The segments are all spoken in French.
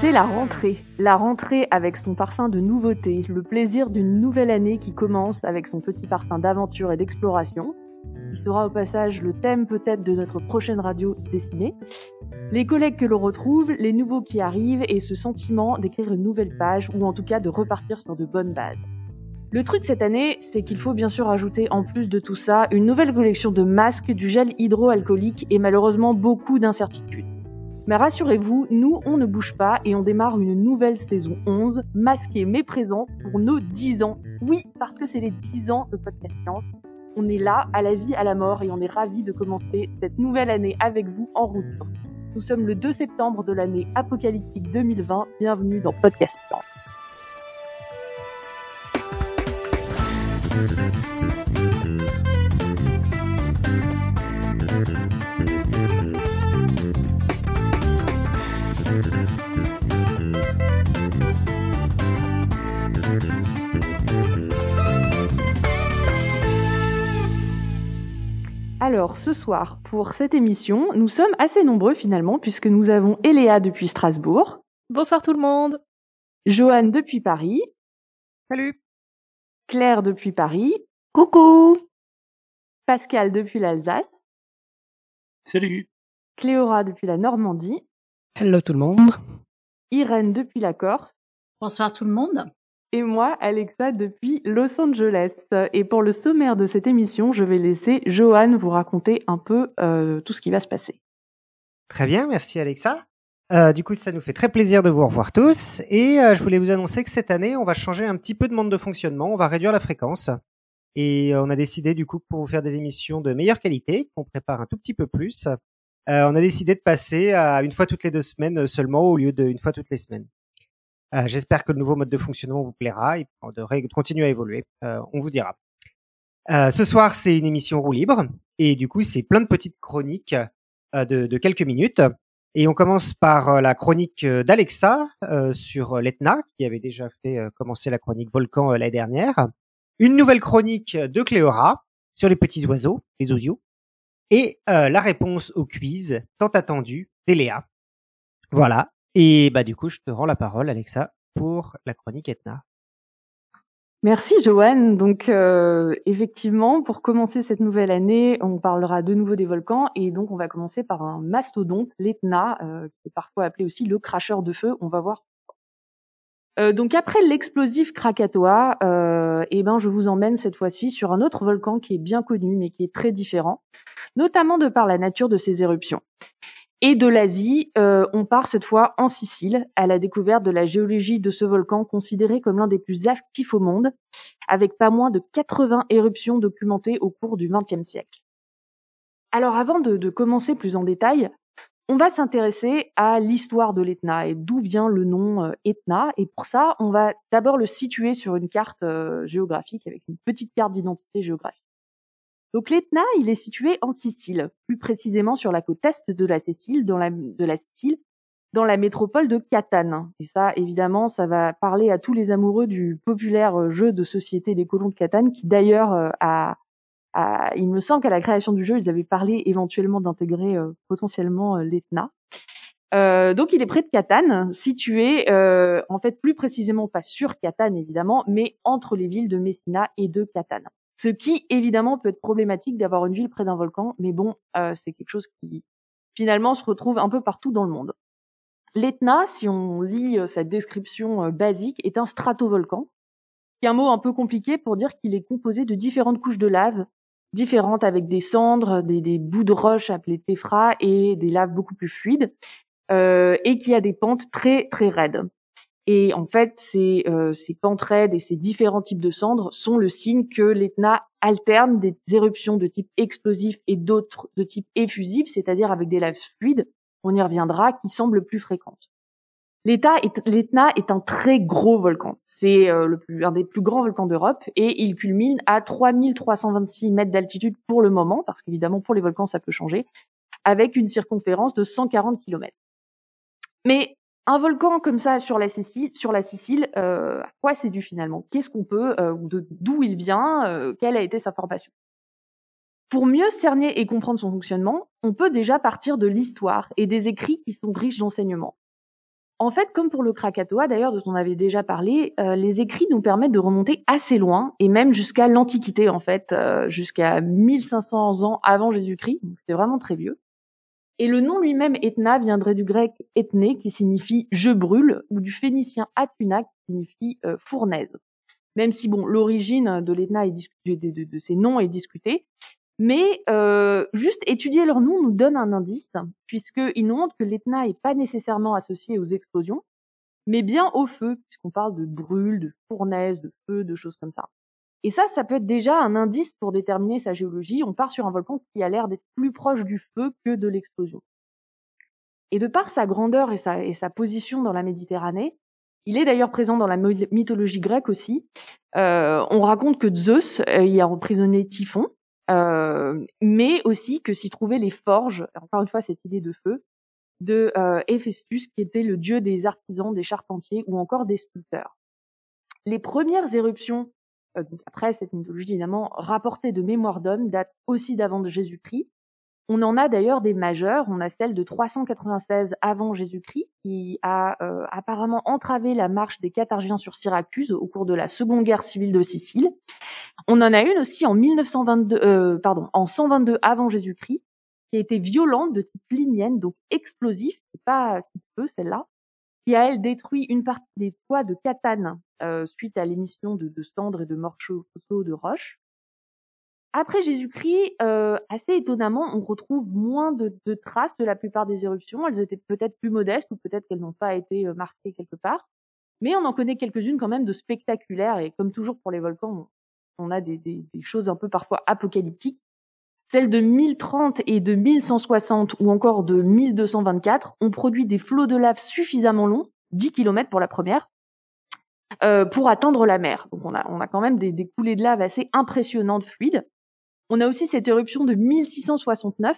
C'est la rentrée. La rentrée avec son parfum de nouveauté, le plaisir d'une nouvelle année qui commence avec son petit parfum d'aventure et d'exploration, qui sera au passage le thème peut-être de notre prochaine radio dessinée. Les collègues que l'on retrouve, les nouveaux qui arrivent et ce sentiment d'écrire une nouvelle page ou en tout cas de repartir sur de bonnes bases. Le truc cette année, c'est qu'il faut bien sûr ajouter en plus de tout ça une nouvelle collection de masques, du gel hydroalcoolique et malheureusement beaucoup d'incertitudes. Mais rassurez-vous, nous, on ne bouge pas et on démarre une nouvelle saison 11, masquée mais présent pour nos 10 ans. Oui, parce que c'est les 10 ans de Podcast Science. On est là, à la vie, à la mort, et on est ravis de commencer cette nouvelle année avec vous en route. Nous sommes le 2 septembre de l'année apocalyptique 2020. Bienvenue dans Podcast Science. Alors, ce soir, pour cette émission, nous sommes assez nombreux finalement, puisque nous avons Eléa depuis Strasbourg. Bonsoir tout le monde. Johan depuis Paris. Salut. Claire depuis Paris. Coucou. Pascal depuis l'Alsace. Salut. Cléora depuis la Normandie. Hello tout le monde. Irène depuis la Corse. Bonsoir tout le monde et moi, Alexa, depuis Los Angeles. Et pour le sommaire de cette émission, je vais laisser Johan vous raconter un peu euh, tout ce qui va se passer. Très bien, merci Alexa. Euh, du coup, ça nous fait très plaisir de vous revoir tous. Et euh, je voulais vous annoncer que cette année, on va changer un petit peu de mode de fonctionnement. On va réduire la fréquence. Et on a décidé, du coup, pour vous faire des émissions de meilleure qualité, qu'on prépare un tout petit peu plus, on a décidé de passer à une fois toutes les deux semaines seulement au lieu d'une fois toutes les semaines. Euh, j'espère que le nouveau mode de fonctionnement vous plaira et devrait continuer à évoluer. Euh, on vous dira. Euh, ce soir, c'est une émission roue libre et du coup, c'est plein de petites chroniques de, de, quelques minutes. Et on commence par la chronique d'Alexa sur l'Etna, qui avait déjà fait commencer la chronique Volcan l'année dernière. Une nouvelle chronique de Cléora sur les petits oiseaux, les osios. Et la réponse au quiz tant attendu d'Eléa. Voilà. Et bah du coup, je te rends la parole, Alexa, pour la chronique Etna. Merci Joanne. Donc euh, effectivement, pour commencer cette nouvelle année, on parlera de nouveau des volcans et donc on va commencer par un mastodonte, l'Etna, euh, qui est parfois appelé aussi le cracheur de feu. On va voir. Euh, donc après l'explosif Krakatoa, euh, eh ben je vous emmène cette fois-ci sur un autre volcan qui est bien connu mais qui est très différent, notamment de par la nature de ses éruptions. Et de l'Asie, euh, on part cette fois en Sicile, à la découverte de la géologie de ce volcan considéré comme l'un des plus actifs au monde, avec pas moins de 80 éruptions documentées au cours du XXe siècle. Alors avant de, commencer plus en détail, on va s'intéresser à l'histoire de l'Etna et d'où vient le nom euh, Etna. Et pour ça, on va d'abord le situer sur une carte euh, géographique avec une petite carte d'identité géographique. Donc l'Etna, il est situé en Sicile, plus précisément sur la côte est de la Sicile, dans la, métropole de Catane. Et ça, évidemment, ça va parler à tous les amoureux du populaire euh, jeu de société des colons de Catane, qui d'ailleurs euh, a, il me semble qu'à la création du jeu, ils avaient parlé éventuellement d'intégrer euh, potentiellement l'Etna. Donc il est près de Catane, situé en fait plus précisément pas sur Catane évidemment, mais entre les villes de Messina et de Catane. Ce qui, évidemment, peut être problématique d'avoir une ville près d'un volcan, mais bon, euh, c'est quelque chose qui, finalement, se retrouve un peu partout dans le monde. L'Etna, si on lit euh, cette description euh, basique, est un stratovolcan, qui est un mot un peu compliqué pour dire qu'il est composé de différentes couches de lave, différentes avec des cendres, des, bouts de roche appelés téphra et des laves beaucoup plus fluides, euh, et qui a des pentes très très raides. Et en fait, ces, euh, ces et ces différents types de cendres sont le signe que l'Etna alterne des éruptions de type explosif et d'autres de type effusif, c'est-à-dire avec des laves fluides, on y reviendra, qui semblent plus fréquentes. L'Etna est, un très gros volcan. C'est euh, un des plus grands volcans d'Europe et il culmine à 3326 mètres d'altitude pour le moment, parce qu'évidemment pour les volcans ça peut changer, avec une circonférence de 140 km. Mais un volcan comme ça sur la Sicile, sur la Sicile euh, à quoi c'est dû finalement? Qu'est-ce qu'on peut, euh, d'où il vient, euh, quelle a été sa formation? Pour mieux cerner et comprendre son fonctionnement, on peut déjà partir de l'histoire et des écrits qui sont riches d'enseignements. En fait, comme pour le Krakatoa, d'ailleurs, dont on avait déjà parlé, euh, les écrits nous permettent de remonter assez loin, et même jusqu'à l'Antiquité, en fait, euh, jusqu'à 1500 ans avant Jésus-Christ. C'est vraiment très vieux. Et le nom lui-même, Etna, viendrait du grec ethné, qui signifie je brûle, ou du phénicien atuna, qui signifie euh, fournaise. Même si, bon, l'origine de l'Etna et de, de, ces noms est discutée, mais euh, juste étudier leur nom nous donne un indice, puisqu'il nous montre que l'Etna n'est pas nécessairement associé aux explosions, mais bien au feu, puisqu'on parle de brûle, de fournaise, de feu, de choses comme ça. Et ça, ça peut être déjà un indice pour déterminer sa géologie. On part sur un volcan qui a l'air d'être plus proche du feu que de l'explosion. Et de par sa grandeur et sa, position dans la Méditerranée, il est d'ailleurs présent dans la mythologie grecque aussi. Euh, on raconte que Zeus euh, y a emprisonné Typhon, euh, mais aussi que s'y trouvaient les forges, encore une fois cette idée de feu, de euh, Héphaestus, qui était le dieu des artisans, des charpentiers ou encore des sculpteurs. Les premières éruptions, euh, après cette mythologie évidemment, rapportées de mémoire d'homme, datent aussi d'avant Jésus-Christ, on en a d'ailleurs des majeures. On a celle de 396 avant Jésus-Christ qui a euh, apparemment entravé la marche des Carthaginiens sur Syracuse au cours de la Seconde Guerre civile de Sicile. On en a une aussi en 1922, euh, pardon, en 122 avant Jésus-Christ, qui a été violente de type plinienne, donc explosif, pas feu celle-là, qui a elle détruit une partie des toits de Catane euh, suite à l'émission de, de cendres et de morceaux de roches. Après Jésus-Christ, euh, assez étonnamment, on retrouve moins de, traces de la plupart des éruptions. Elles étaient peut-être plus modestes ou peut-être qu'elles n'ont pas été euh, marquées quelque part. Mais on en connaît quelques-unes quand même de spectaculaires. Et comme toujours pour les volcans, on, a des, choses un peu parfois apocalyptiques. Celles de 1030 et de 1160 ou encore de 1224 ont produit des flots de lave suffisamment longs, 10 km pour la première, euh, pour atteindre la mer. Donc on a, on a quand même des, des coulées de lave assez impressionnantes, fluides. On a aussi cette éruption de 1669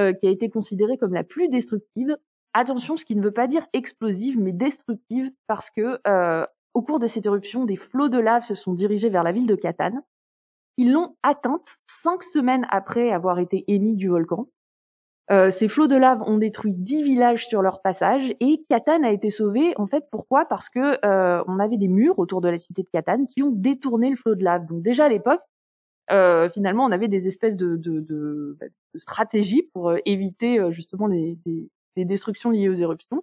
euh, qui a été considérée comme la plus destructive. Attention, ce qui ne veut pas dire explosive, mais destructive, parce que euh, au cours de cette éruption, des flots de lave se sont dirigés vers la ville de Catane. Ils l'ont atteinte cinq semaines après avoir été émis du volcan. Euh, ces flots de lave ont détruit dix villages sur leur passage et Catane a été sauvée. En fait, pourquoi? Parce que euh, on avait des murs autour de la cité de Catane qui ont détourné le flot de lave. Donc déjà à l'époque, euh, finalement, on avait des espèces de, de, de, bah, de stratégies pour euh, éviter euh, justement des, des, destructions liées aux éruptions.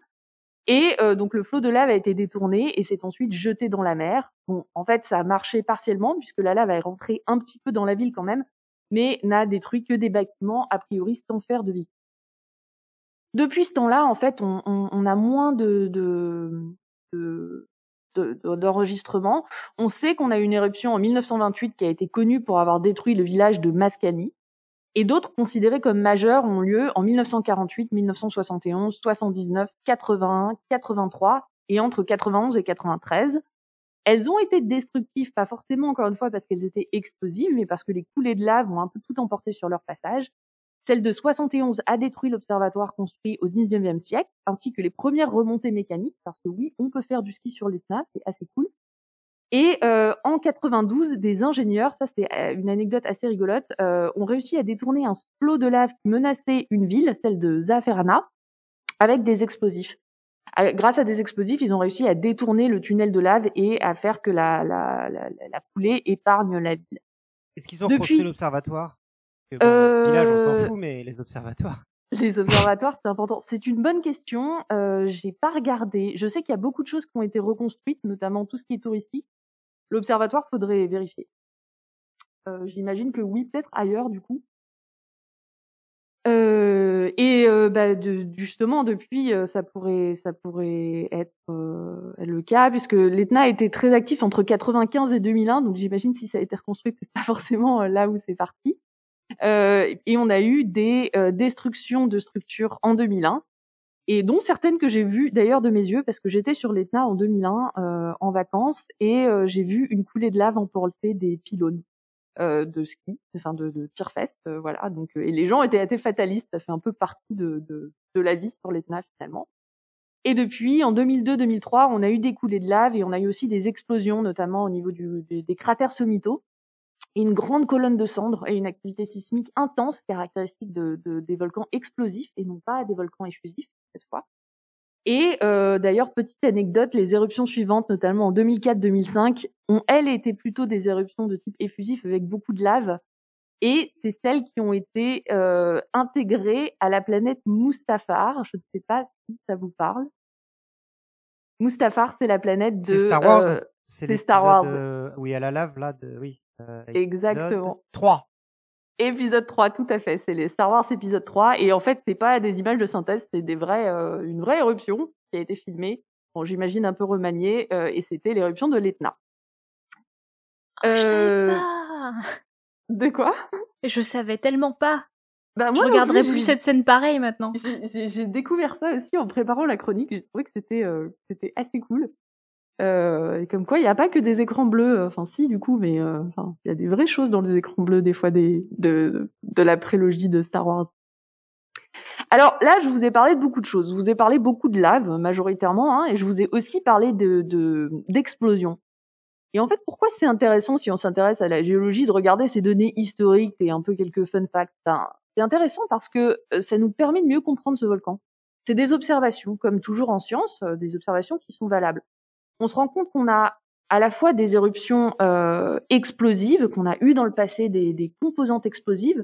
Et euh, donc le flot de lave a été détourné et s'est ensuite jeté dans la mer. Bon, en fait, ça a marché partiellement puisque la lave est rentrée un petit peu dans la ville quand même, mais n'a détruit que des bâtiments a priori sans faire de vie. Depuis ce temps-là, en fait, on, a moins de, de, de d'enregistrement. On sait qu'on a eu une éruption en 1928 qui a été connue pour avoir détruit le village de Mascani. Et d'autres considérées comme majeures ont lieu en 1948, 1971, 79, 81, 83 et entre 91 et 93. Elles ont été destructives, pas forcément encore une fois parce qu'elles étaient explosives, mais parce que les coulées de lave ont un peu tout emporté sur leur passage. Celle de 71 a détruit l'observatoire construit au 19e siècle, ainsi que les premières remontées mécaniques, parce que oui, on peut faire du ski sur l'Etna, c'est assez cool. Et euh, en 92, des ingénieurs, ça c'est euh, une anecdote assez rigolote, euh, ont réussi à détourner un flot de lave qui menaçait une ville, celle de Zaferana, avec des explosifs. Euh, grâce à des explosifs, ils ont réussi à détourner le tunnel de lave et à faire que la, la, la, la coulée épargne la ville. Est-ce qu'ils ont Depuis... construit l'observatoire? Bon, euh... village, on s'en fout, mais les observatoires. Les observatoires, c'est important. C'est une bonne question. Euh, j'ai pas regardé. Je sais qu'il y a beaucoup de choses qui ont été reconstruites, notamment tout ce qui est touristique. L'observatoire, faudrait vérifier. Euh, J'imagine que oui, peut-être ailleurs, du coup. Euh, et euh, bah, de, justement, depuis, euh, ça pourrait, ça pourrait être euh, le cas, puisque l'Etna été très actif entre 95 et 2001, donc j'imagine si ça a été reconstruit, c'est pas forcément là où c'est parti. Euh, et on a eu des euh, destructions de structures en 2001, et dont certaines que j'ai vues d'ailleurs de mes yeux, parce que j'étais sur l'Etna en 2001 euh, en vacances, et euh, j'ai vu une coulée de lave emporter des pylônes euh, de ski, enfin de, de tirfest, voilà. Donc, et les gens étaient assez fatalistes, ça fait un peu partie de, de, de la vie sur l'Etna finalement. Et depuis, en 2002-2003, on a eu des coulées de lave et on a eu aussi des explosions, notamment au niveau du, des, des cratères sommitaux, et une grande colonne de cendres et une activité sismique intense caractéristique de, des volcans explosifs et non pas des volcans effusifs cette fois. Et euh, d'ailleurs, petite anecdote, les éruptions suivantes, notamment en 2004-2005, ont elles été plutôt des éruptions de type effusif avec beaucoup de lave. Et c'est celles qui ont été euh, intégrées à la planète Mustafar. Je ne sais pas si ça vous parle. Mustafar, c'est la planète de Star Wars. Euh, c'est Star Wars. oui, à la lave là. De... Oui. Euh, Exactement. 3. Épisode 3, tout à fait. C'est les Star Wars épisode 3. Et en fait, c'est pas des images de synthèse, c'est des vrais, euh, une vraie éruption qui a été filmée. Bon, j'imagine un peu remaniée, euh, et c'était l'éruption de l'Etna. Oh, pas. De quoi? Je savais tellement pas. Bah, moi je regarderai plus, cette scène pareille maintenant. J'ai découvert ça aussi en préparant la chronique. J'ai trouvé que c'était c'était assez cool. Euh, comme quoi, il n'y a pas que des écrans bleus. Euh, enfin, si, du coup, mais euh, il y a des vraies choses dans les écrans bleus, des fois, de, de la prélogie de Star Wars. Alors là, je vous ai parlé de beaucoup de choses. Je vous ai parlé beaucoup de lave, majoritairement, hein, et je vous ai aussi parlé de d'explosion. et en fait, pourquoi c'est intéressant si on s'intéresse à la géologie de regarder ces données historiques et un peu quelques fun facts? C'est intéressant parce que ça nous permet de mieux comprendre ce volcan. C'est des observations, comme toujours en science, des observations qui sont valables on se rend compte qu'on a à la fois des éruptions euh, explosives, qu'on a eu dans le passé des, composantes explosives,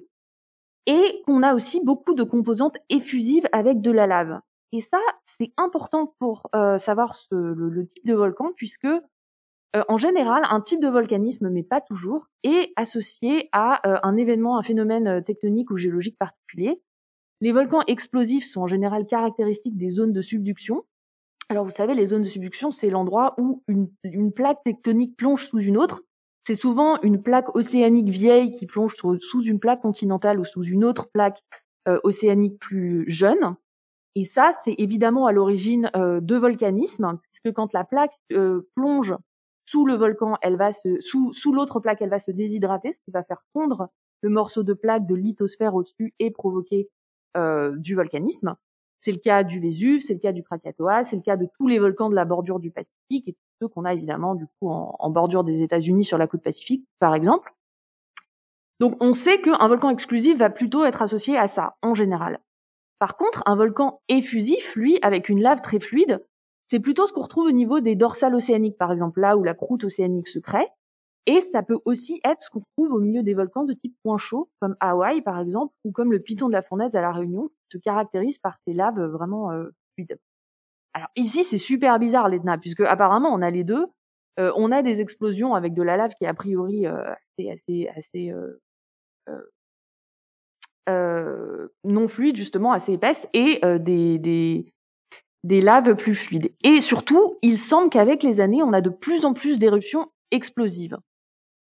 et qu'on a aussi beaucoup de composantes effusives avec de la lave. Et ça, c'est important pour euh, savoir le, type de volcan, puisque euh, en général, un type de volcanisme, mais pas toujours, est associé à un événement, un phénomène tectonique ou géologique particulier. Les volcans explosifs sont en général caractéristiques des zones de subduction, alors vous savez, les zones de subduction, c'est l'endroit où une, plaque tectonique plonge sous une autre. C'est souvent une plaque océanique vieille qui plonge sous une plaque continentale ou sous une autre plaque euh, océanique plus jeune. Et ça, c'est évidemment à l'origine euh, de volcanisme, puisque quand la plaque euh, plonge sous le volcan, elle va se sous, sous l'autre plaque, elle va se déshydrater, ce qui va faire fondre le morceau de plaque de lithosphère au-dessus et provoquer du volcanisme. C'est le cas du Vésuve, c'est le cas du Krakatoa, c'est le cas de tous les volcans de la bordure du Pacifique et ceux qu'on a évidemment du coup en, bordure des États-Unis sur la côte Pacifique, par exemple. Donc on sait qu'un volcan exclusif va plutôt être associé à ça en général. Par contre, un volcan effusif, lui, avec une lave très fluide, c'est plutôt ce qu'on retrouve au niveau des dorsales océaniques, par exemple, là où la croûte océanique se crée. Et ça peut aussi être ce qu'on trouve au milieu des volcans de type point chaud, comme Hawaï par exemple, ou comme le piton de la fournaise à La Réunion, qui se caractérise par ces laves vraiment euh, fluides. Alors ici, c'est super bizarre l'Etna, puisque apparemment on a les deux. Euh, on a des explosions avec de la lave qui est a priori euh, assez, assez, assez non fluide, justement, assez épaisse, et des, des laves plus fluides. Et surtout, il semble qu'avec les années, on a de plus en plus d'éruptions explosives.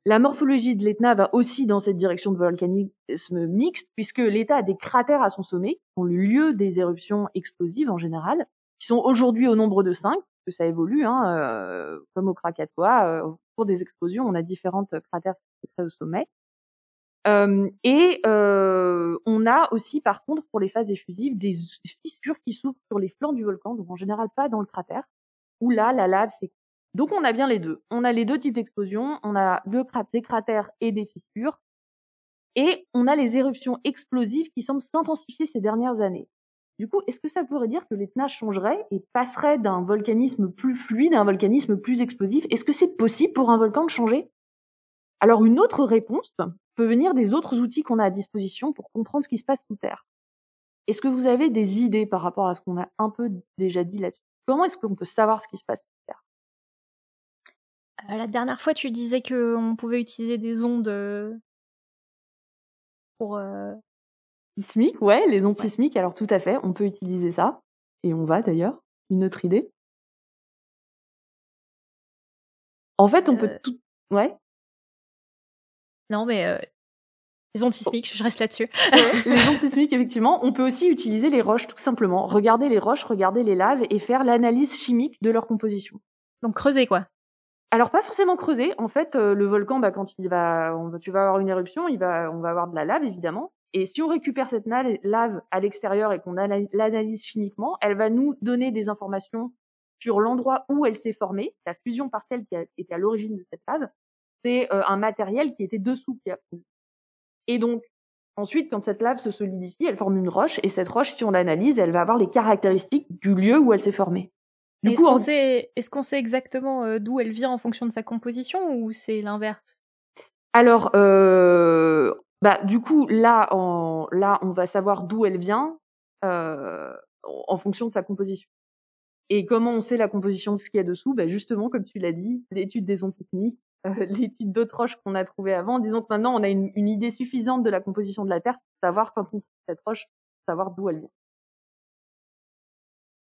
La morphologie de l'Etna va aussi dans cette direction de volcanisme mixte, puisque l'État a des cratères à son sommet, qui sont le lieu des éruptions explosives en général, qui sont aujourd'hui au nombre de cinq, que ça évolue, hein, euh, comme au Krakatoa. Euh, au cours des explosions, on a différentes cratères qui au sommet. Euh, et on a aussi, par contre, pour les phases effusives, des fissures qui s'ouvrent sur les flancs du volcan, donc en général pas dans le cratère, où là, la lave s'est donc on a bien les deux. On a les deux types d'explosions, on a des cratères et des fissures, et on a les éruptions explosives qui semblent s'intensifier ces dernières années. Du coup, est-ce que ça pourrait dire que l'Etna changerait et passerait d'un volcanisme plus fluide à un volcanisme plus explosif? Est-ce que c'est possible pour un volcan de changer? Alors une autre réponse peut venir des autres outils qu'on a à disposition pour comprendre ce qui se passe sous Terre. Est-ce que vous avez des idées par rapport à ce qu'on a un peu déjà dit là-dessus? Comment est-ce qu'on peut savoir ce qui se passe? Euh, la dernière fois, tu disais qu'on pouvait utiliser des ondes euh, pour. Euh... Sismiques, ouais, les ondes sismiques, alors tout à fait, on peut utiliser ça. Et on va d'ailleurs. Une autre idée En fait, on peut tout. Ouais Non, mais. Les ondes sismiques, je reste là-dessus. les ondes sismiques, effectivement. On peut aussi utiliser les roches, tout simplement. Regarder les roches, regarder les laves et faire l'analyse chimique de leur composition. Donc creuser, quoi. Alors pas forcément creuser. En fait, euh, le volcan, bah, quand il va, on, tu vas avoir une éruption, il va, on va avoir de la lave évidemment. Et si on récupère cette lave à l'extérieur et qu'on l'analyse chimiquement, elle va nous donner des informations sur l'endroit où elle s'est formée, la fusion partielle qui a été à l'origine de cette lave, c'est un matériel qui était dessous qui a. Et donc, ensuite, quand cette lave se solidifie, elle forme une roche, et cette roche, si on l'analyse, elle va avoir les caractéristiques du lieu où elle s'est formée. Est-ce qu'on sait, est qu'on sait exactement d'où elle vient en fonction de sa composition, ou c'est l'inverse? Alors, euh, bah, du coup, là, en, là, on va savoir d'où elle vient euh, en fonction de sa composition. Et comment on sait la composition de ce qu'il y a dessous? Bah Justement, comme tu l'as dit, l'étude des ondes sismiques, euh, l'étude d'autres roches qu'on a trouvées avant. Disons que maintenant, on a une, une, idée suffisante de la composition de la Terre pour savoir quand on trouve cette roche, savoir d'où elle vient.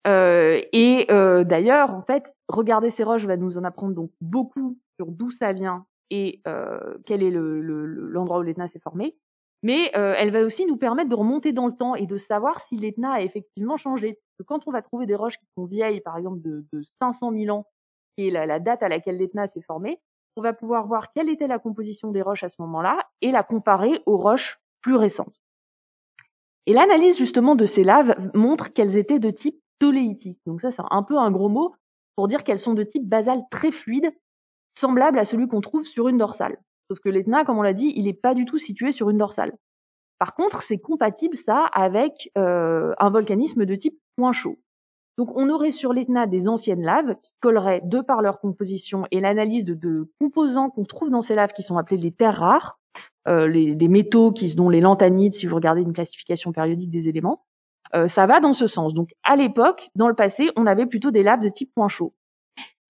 Euh, et euh, d'ailleurs, en fait, regarder ces roches va nous en apprendre donc beaucoup sur d'où ça vient et euh, quel est l'endroit le, le, où l'Etna s'est formé. Mais euh, elle va aussi nous permettre de remonter dans le temps et de savoir si l'Etna a effectivement changé. Parce que quand on va trouver des roches qui sont vieilles, par exemple de, de 500 000 ans, qui est la, la date à laquelle l'Etna s'est formée, on va pouvoir voir quelle était la composition des roches à ce moment-là et la comparer aux roches plus récentes. Et l'analyse justement de ces laves montre qu'elles étaient de type Donc ça, c'est un peu un gros mot pour dire qu'elles sont de type basal très fluide, semblable à celui qu'on trouve sur une dorsale. Sauf que l'Etna, comme on l'a dit, il n'est pas du tout situé sur une dorsale. Par contre, c'est compatible ça avec euh, un volcanisme de type point chaud. Donc on aurait sur l'Etna des anciennes laves qui colleraient de par leur composition et l'analyse de, composants qu'on trouve dans ces laves qui sont appelés les terres rares, euh, les, métaux qui dont les lanthanides, si vous regardez une classification périodique des éléments, euh, ça va dans ce sens. Donc à l'époque, dans le passé, on avait plutôt des laves de type point chaud.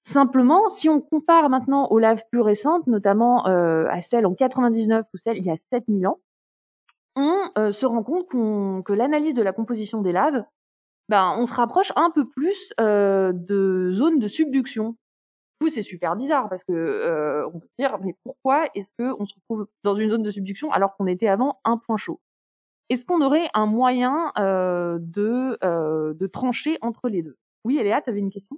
Simplement, si on compare maintenant aux laves plus récentes, notamment euh, à celles en 99 ou celles il y a 7000 ans, on euh, se rend compte que l'analyse de la composition des laves, ben, on se rapproche un peu plus de zones de subduction. Du c'est super bizarre parce que on peut dire mais pourquoi est-ce qu'on se retrouve dans une zone de subduction alors qu'on était avant un point chaud? Est-ce qu'on aurait un moyen de, de trancher entre les deux? Oui, Eléa, tu avais une question?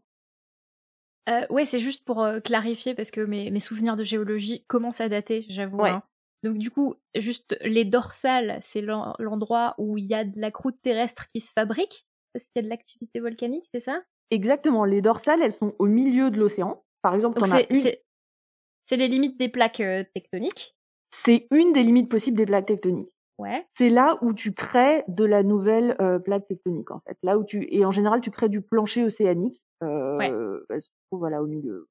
Euh, ouais, c'est juste pour euh, clarifier parce que mes, mes, souvenirs de géologie commencent à dater, j'avoue. Hein. Donc du coup, juste les dorsales, c'est l'endroit où il y a de la croûte terrestre qui se fabrique parce qu'il y a de l'activité volcanique, c'est ça? Exactement. Les dorsales, elles sont au milieu de l'océan. Par exemple, c'est les limites des plaques euh, tectoniques. C'est une des limites possibles des plaques tectoniques. Ouais. C'est là où tu crées de la nouvelle euh, plaque tectonique en fait. Là où tu et en général tu crées du plancher océanique euh, elle se trouve voilà, au milieu.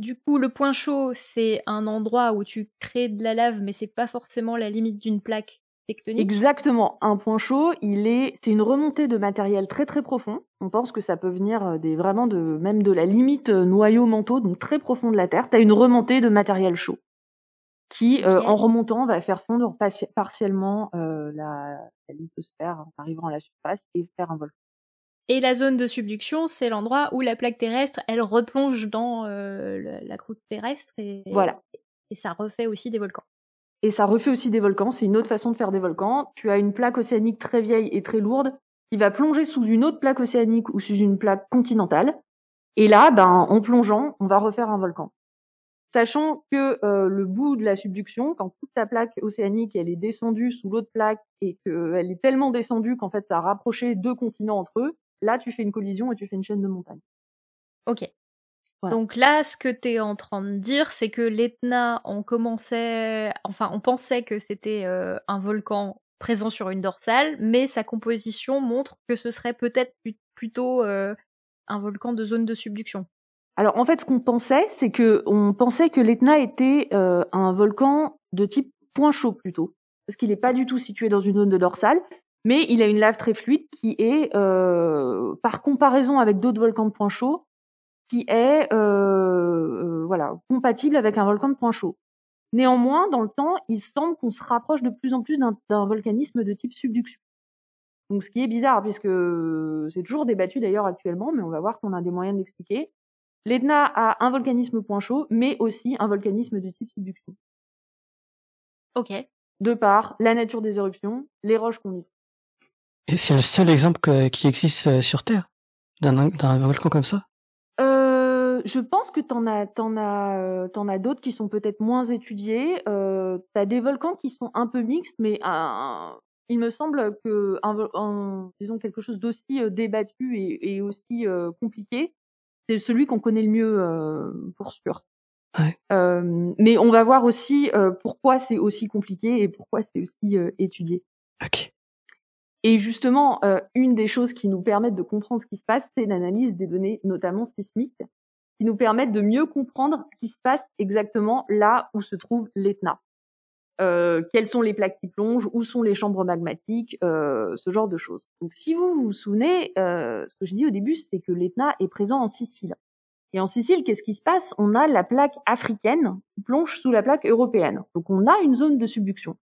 Du coup, le point chaud, c'est un endroit où tu crées de la lave, mais c'est pas forcément la limite d'une plaque tectonique? Exactement. Un point chaud, il est, c'est une remontée de matériel très très profond. On pense que ça peut venir euh, des vraiment de même de la limite euh, noyau manteau, donc très profond de la Terre. Tu as une remontée de matériel chaud qui, en remontant, va faire fondre partiellement la, la lithosphère en arrivant à la surface et faire un volcan. Et la zone de subduction, c'est l'endroit où la plaque terrestre, elle replonge dans euh, la croûte terrestre et, voilà. et ça refait aussi des volcans. Et ça refait aussi des volcans, c'est une autre façon de faire des volcans. Tu as une plaque océanique très vieille et très lourde qui va plonger sous une autre plaque océanique ou sous une plaque continentale. Et là, ben, en plongeant, on va refaire un volcan. Sachant que euh, le bout de la subduction, quand toute ta plaque océanique elle est descendue sous l'autre plaque et qu'elle est tellement descendue qu'en fait ça a rapproché deux continents entre eux, Là, tu fais une collision et tu fais une chaîne de montagnes. Ok. Donc là, ce que tu es en train de dire, c'est que l'Etna, on commençait, enfin, on pensait que c'était euh, un volcan présent sur une dorsale, mais sa composition montre que ce serait peut-être plutôt euh, un volcan de zone de subduction. Alors en fait, ce qu'on pensait, c'est que on pensait que l'Etna était euh, un volcan de type point chaud plutôt, parce qu'il n'est pas du tout situé dans une zone de dorsale, mais il a une lave très fluide qui est, euh, par comparaison avec d'autres volcans de point chaud, qui est euh, voilà compatible avec un volcan de point chaud. Néanmoins, dans le temps, il semble qu'on se rapproche de plus en plus d'un volcanisme de type subduction. Donc, ce qui est bizarre, puisque c'est toujours débattu d'ailleurs actuellement, mais on va voir qu'on a des moyens d'expliquer. L'Etna a un volcanisme point chaud, mais aussi un volcanisme de type subduction. Ok. De par la nature des éruptions, les roches qu'on y et c'est le seul exemple qui existe euh, sur Terre? D'un volcan comme ça? Euh, Je pense que t'en as, t'en as, euh, t'en as d'autres qui sont peut-être moins étudiés. Euh, T'as des volcans qui sont un peu mixtes, mais il me semble que un, disons quelque chose d'aussi débattu et, et aussi compliqué, c'est celui qu'on connaît le mieux pour sûr. mais on va voir aussi pourquoi c'est aussi compliqué et pourquoi c'est aussi étudié. Ok. Et justement, une des choses qui nous permettent de comprendre ce qui se passe, c'est l'analyse des données, notamment sismiques, qui nous permettent de mieux comprendre ce qui se passe exactement là où se trouve l'Etna. Euh, quelles sont les plaques qui plongent, où sont les chambres magmatiques, euh, ce genre de choses. Donc si vous vous souvenez, euh, ce que j'ai dit au début, c'est que l'Etna est présent en Sicile. Et en Sicile, qu'est-ce qui se passe? On a la plaque africaine qui plonge sous la plaque européenne. Donc on a une zone de subduction.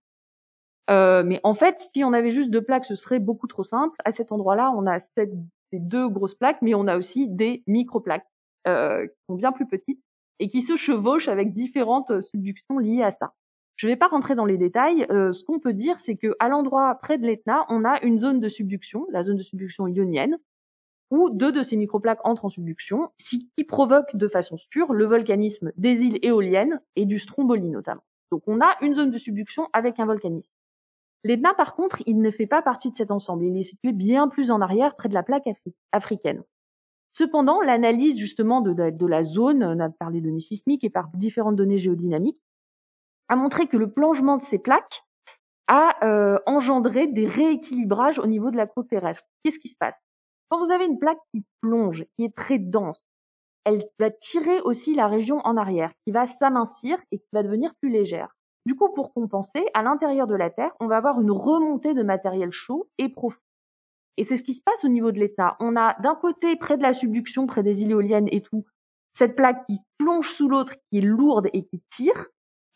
Euh, mais en fait, si on avait juste deux plaques, ce serait beaucoup trop simple. À cet endroit-là, on a ces deux grosses plaques, mais on a aussi des micro-plaques euh, qui sont bien plus petites et qui se chevauchent avec différentes subductions liées à ça. Je ne vais pas rentrer dans les détails. Euh, ce qu'on peut dire, c'est que à l'endroit près de l'Etna, on a une zone de subduction, la zone de subduction ionienne, où deux de ces microplaques entrent en subduction, ce qui provoque de façon sûre le volcanisme des îles éoliennes et du Stromboli notamment. Donc on a une zone de subduction avec un volcanisme. L'Etna, par contre, il ne fait pas partie de cet ensemble. Il est situé bien plus en arrière, près de la plaque africaine. Cependant, l'analyse justement de, la zone, on a parlé de données sismiques et par différentes données géodynamiques, a montré que le plongement de ces plaques a euh, engendré des rééquilibrages au niveau de la croûte terrestre. Qu'est-ce qui se passe? Quand vous avez une plaque qui plonge, qui est très dense, elle va tirer aussi la région en arrière, qui va s'amincir et qui va devenir plus légère. Du coup, pour compenser, à l'intérieur de la Terre, on va avoir une remontée de matériel chaud et profond. Et c'est ce qui se passe au niveau de l'État. On a d'un côté, près de la subduction, près des îles éoliennes et tout, cette plaque qui plonge sous l'autre, qui est lourde et qui tire,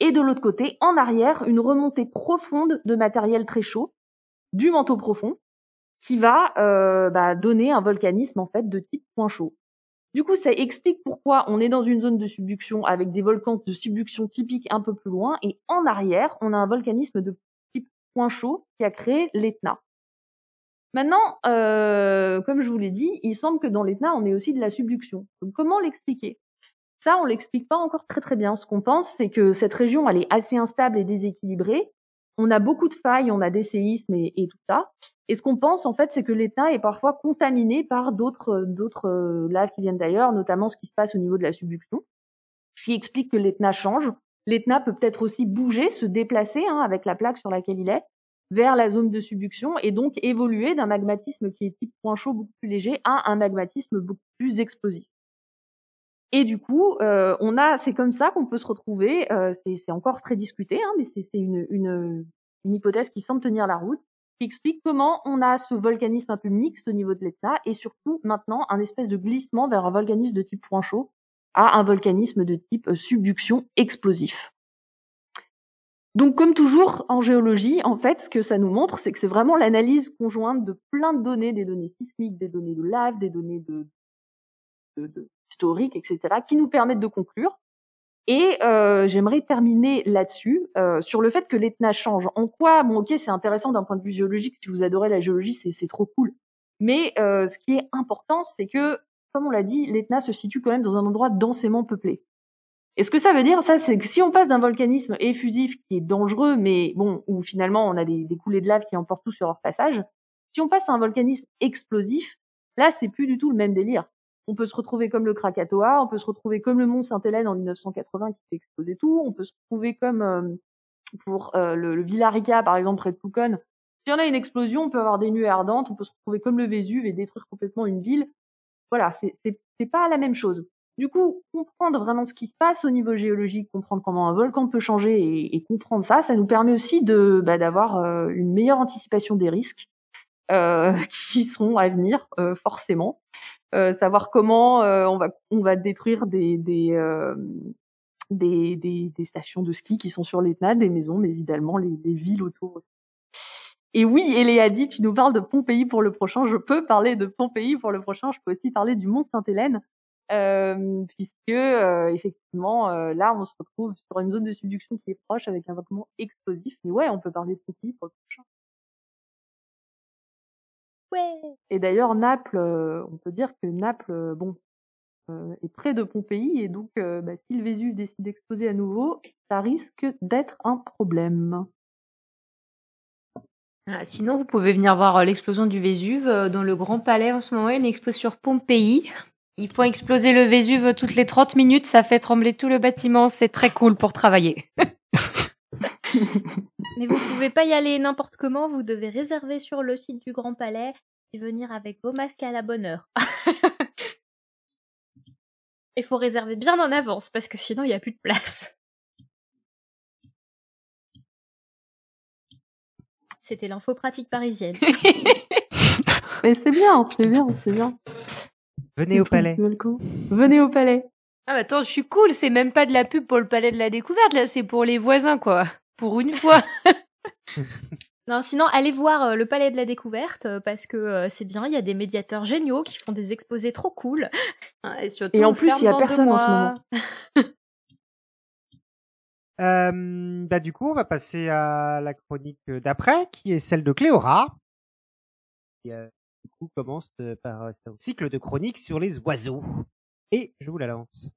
et de l'autre côté, en arrière, une remontée profonde de matériel très chaud, du manteau profond, qui va euh, bah, donner un volcanisme en fait de type point chaud. Du coup, ça explique pourquoi on est dans une zone de subduction avec des volcans de subduction typiques un peu plus loin, et en arrière, on a un volcanisme de type point chaud qui a créé l'Etna. Maintenant, euh, comme je vous l'ai dit, il semble que dans l'Etna, on ait aussi de la subduction. Donc, comment l'expliquer? Ça, on l'explique pas encore très très bien. Ce qu'on pense, c'est que cette région, elle est assez instable et déséquilibrée. On a beaucoup de failles, on a des séismes et, tout ça. Et ce qu'on pense, en fait, c'est que l'État est parfois contaminé par d'autres euh, laves qui viennent d'ailleurs, notamment ce qui se passe au niveau de la subduction, ce qui explique que l'Etna change. L'Etna peut peut-être aussi bouger, se déplacer hein, avec la plaque sur laquelle il est vers la zone de subduction et donc évoluer d'un magmatisme qui est type point chaud beaucoup plus léger à un magmatisme beaucoup plus explosif. Et du coup, euh, on a, c'est comme ça qu'on peut se retrouver. Euh, c'est encore très discuté, hein, mais c'est une, une, une, hypothèse qui semble tenir la route, qui explique comment on a ce volcanisme un peu mixte au niveau de l'État, et surtout maintenant un espèce de glissement vers un volcanisme de type point chaud à un volcanisme de type euh, subduction explosif. Donc, comme toujours en géologie, en fait, ce que ça nous montre, c'est que c'est vraiment l'analyse conjointe de plein de données, des données sismiques, des données de lave, des données de, de, de historiques, etc., qui nous permettent de conclure. Et euh, j'aimerais terminer là-dessus, euh, sur le fait que l'Etna change. En quoi, bon ok, c'est intéressant d'un point de vue géologique, si vous adorez la géologie, c'est trop cool. Mais euh, ce qui est important, c'est que, comme on l'a dit, l'Etna se situe quand même dans un endroit densément peuplé. Et ce que ça veut dire, ça, c'est que si on passe d'un volcanisme effusif qui est dangereux, mais bon, où finalement on a des, des coulées de lave qui emportent tout sur leur passage, si on passe à un volcanisme explosif, là, c'est plus du tout le même délire on peut se retrouver comme le Krakatoa, on peut se retrouver comme le mont Sainte-Hélène en 1980 qui fait exploser tout, on peut se retrouver comme euh, pour euh, le, le, Villarica par exemple près de Pucon. Si on a une explosion, on peut avoir des nuées ardentes, on peut se retrouver comme le Vésuve et détruire complètement une ville. Voilà, c'est pas la même chose. Du coup, comprendre vraiment ce qui se passe au niveau géologique, comprendre comment un volcan peut changer et, et comprendre ça, ça nous permet aussi de bah, d'avoir euh, une meilleure anticipation des risques euh, qui seront à venir forcément. Euh, savoir comment euh, on va on va détruire des des, euh, des, des, des stations de ski qui sont sur l'Etna, des maisons, mais évidemment les, les villes autour. Et oui, Eléa dit, tu nous parles de Pompéi pour le prochain. Je peux parler de Pompéi pour le prochain. Je peux aussi parler du Mont Sainte-Hélène, euh, puisque euh, effectivement, euh, là, on se retrouve sur une zone de subduction qui est proche avec un volcan explosif. Mais ouais, on peut parler de Pompéi pour le prochain. Et d'ailleurs, Naples, euh, on peut dire que Naples, euh, bon, euh, est près de Pompéi, et donc bah, si le Vésuve décide d'exploser à nouveau, ça risque d'être un problème. Ah, sinon, vous pouvez venir voir l'explosion du Vésuve dans le Grand Palais en ce moment. Il y a une expo sur Pompéi. Ils font exploser le Vésuve toutes les 30 minutes, ça fait trembler tout le bâtiment, c'est très cool pour travailler. Mais vous pouvez pas y aller n'importe comment, vous devez réserver sur le site du Grand Palais et venir avec vos masques à la bonne heure. Il faut réserver bien en avance parce que sinon il n'y a plus de place. C'était l'info pratique parisienne. Mais c'est bien, c'est bien, c'est bien. Venez au palais. Venez au palais. Ah bah attends, je suis cool, c'est même pas de la pub pour le palais de la découverte, là, c'est pour les voisins, quoi. Pour une fois. non, sinon, allez voir euh, le palais de la découverte, euh, parce que euh, c'est bien, il y a des médiateurs géniaux qui font des exposés trop cool. et, surtout, et en plus, il y a personne en ce moment. Euh, bah du coup, on va passer à la chronique d'après, qui est celle de Cléora. Qui, euh, du coup, commence par un cycle de chroniques sur les oiseaux. Et je vous la lance.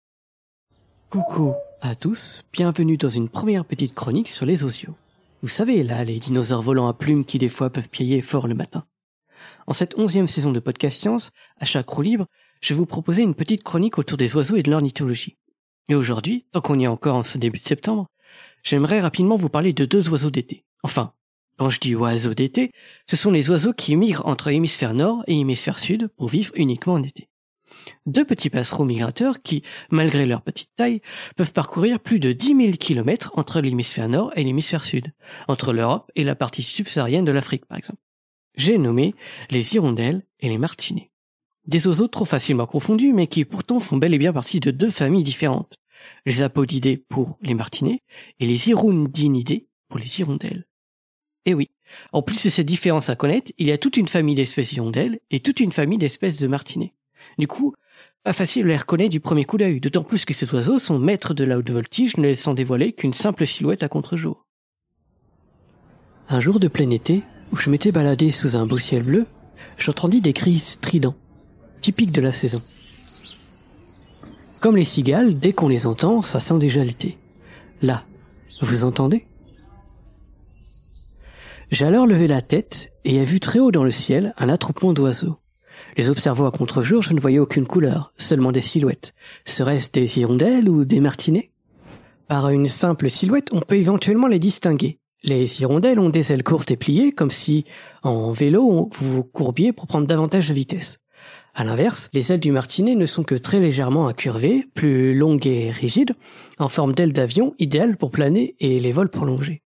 Coucou à tous, bienvenue dans une première petite chronique sur les osios. Vous savez, là, les dinosaures volants à plumes qui des fois peuvent piailler fort le matin. En cette onzième saison de Podcast Science, à chaque roue libre, je vais vous proposer une petite chronique autour des oiseaux et de l'ornithologie. Et aujourd'hui, tant qu'on y est encore en ce début de septembre, j'aimerais rapidement vous parler de deux oiseaux d'été. Enfin, quand je dis oiseaux d'été, ce sont les oiseaux qui migrent entre l'hémisphère nord et l'hémisphère sud pour vivre uniquement en été. Deux petits passereaux migrateurs qui, malgré leur petite taille, peuvent parcourir plus de 10 000 kilomètres entre l'hémisphère nord et l'hémisphère sud, entre l'Europe et la partie subsaharienne de l'Afrique par exemple. J'ai nommé les hirondelles et les martinets. Des oiseaux trop facilement confondus, mais qui pourtant font bel et bien partie de deux familles différentes. Les apodidés pour les martinets et les hirundinidés pour les hirondelles. Et oui, en plus de ces différences à connaître, il y a toute une famille d'espèces hirondelles et toute une famille d'espèces de martinets. Du coup, pas facile de les reconnaître du premier coup d'œil, d'autant plus que ces oiseaux sont maîtres de la haute voltige, ne laissant dévoiler qu'une simple silhouette à contre-jour. Un jour de plein été, où je m'étais baladé sous un beau ciel bleu, j'entendis des cris stridents typique de la saison. Comme les cigales, dès qu'on les entend, ça sent déjà l'été. Là, vous entendez? J'ai alors levé la tête et ai vu très haut dans le ciel un attroupement d'oiseaux. Les observant à contre-jour, je ne voyais aucune couleur, seulement des silhouettes. Serait-ce des hirondelles ou des martinets? Par une simple silhouette, on peut éventuellement les distinguer. Les hirondelles ont des ailes courtes et pliées, comme si, en vélo, vous vous courbiez pour prendre davantage de vitesse. À l'inverse, les ailes du martinet ne sont que très légèrement incurvées, plus longues et rigides, en forme d'ailes d'avion, idéales pour planer et les vols prolongés.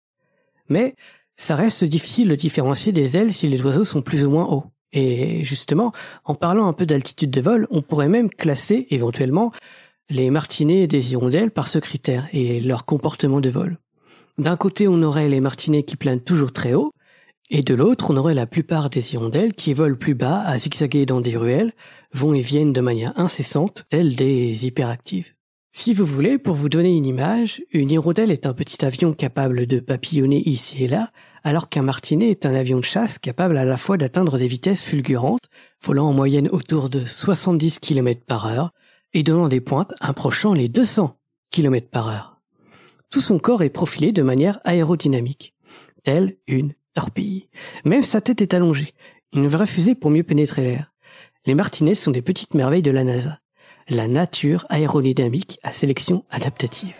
Mais ça reste difficile de différencier des ailes si les oiseaux sont plus ou moins hauts. Et justement, en parlant un peu d'altitude de vol, on pourrait même classer éventuellement les martinets des hirondelles par ce critère et leur comportement de vol. D'un côté, on aurait les martinets qui planent toujours très haut, et de l'autre, on aurait la plupart des hirondelles qui volent plus bas à zigzaguer dans des ruelles, vont et viennent de manière incessante, telles des hyperactives. Si vous voulez, pour vous donner une image, une hirondelle est un petit avion capable de papillonner ici et là, alors qu'un martinet est un avion de chasse capable à la fois d'atteindre des vitesses fulgurantes, volant en moyenne autour de 70 km par heure, et donnant des pointes approchant les 200 km par heure. Tout son corps est profilé de manière aérodynamique, telle une torpille. Même sa tête est allongée. Une vraie fusée pour mieux pénétrer l'air. Les martinets sont des petites merveilles de la NASA. La nature aérodynamique à sélection adaptative.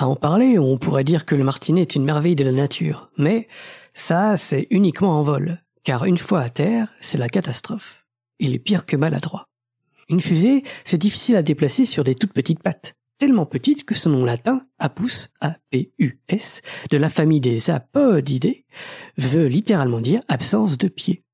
À en parler, on pourrait dire que le martinet est une merveille de la nature, mais ça, c'est uniquement en vol, car une fois à terre, c'est la catastrophe. Il est pire que maladroit. Une fusée, c'est difficile à déplacer sur des toutes petites pattes tellement petite que son nom latin, Apus, A-P-U-S, de la famille des apodidés, veut littéralement dire absence de pied.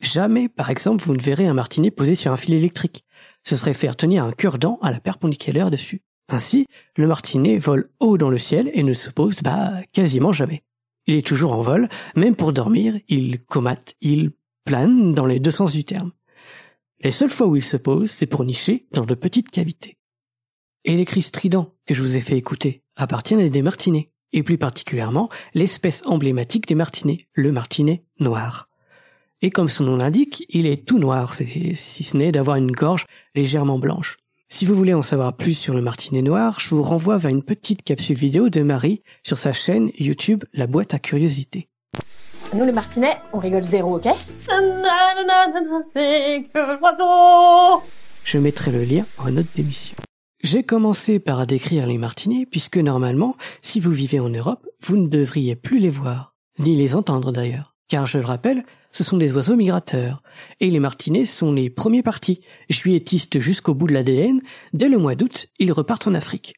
Jamais, par exemple, vous ne verrez un martinet posé sur un fil électrique. Ce serait faire tenir un cure-dent à la perpendiculaire dessus. Ainsi, le martinet vole haut dans le ciel et ne se pose, bah, quasiment jamais. Il est toujours en vol, même pour dormir, il comate, il plane dans les deux sens du terme. Les seules fois où il se pose, c'est pour nicher dans de petites cavités. Et les cris stridents que je vous ai fait écouter appartiennent à des martinets, et plus particulièrement l'espèce emblématique des martinets, le martinet noir. Et comme son nom l'indique, il est tout noir, si ce n'est d'avoir une gorge légèrement blanche. Si vous voulez en savoir plus sur le martinet noir, je vous renvoie vers une petite capsule vidéo de Marie sur sa chaîne YouTube La boîte à curiosité. Nous les martinets, on rigole zéro, ok? Je mettrai le lien en note d'émission. J'ai commencé par décrire les martinets puisque normalement, si vous vivez en Europe, vous ne devriez plus les voir, ni les entendre d'ailleurs. Car je le rappelle, ce sont des oiseaux migrateurs, et les martinets sont les premiers partis, juilletistes jusqu'au bout de l'ADN, dès le mois d'août, ils repartent en Afrique.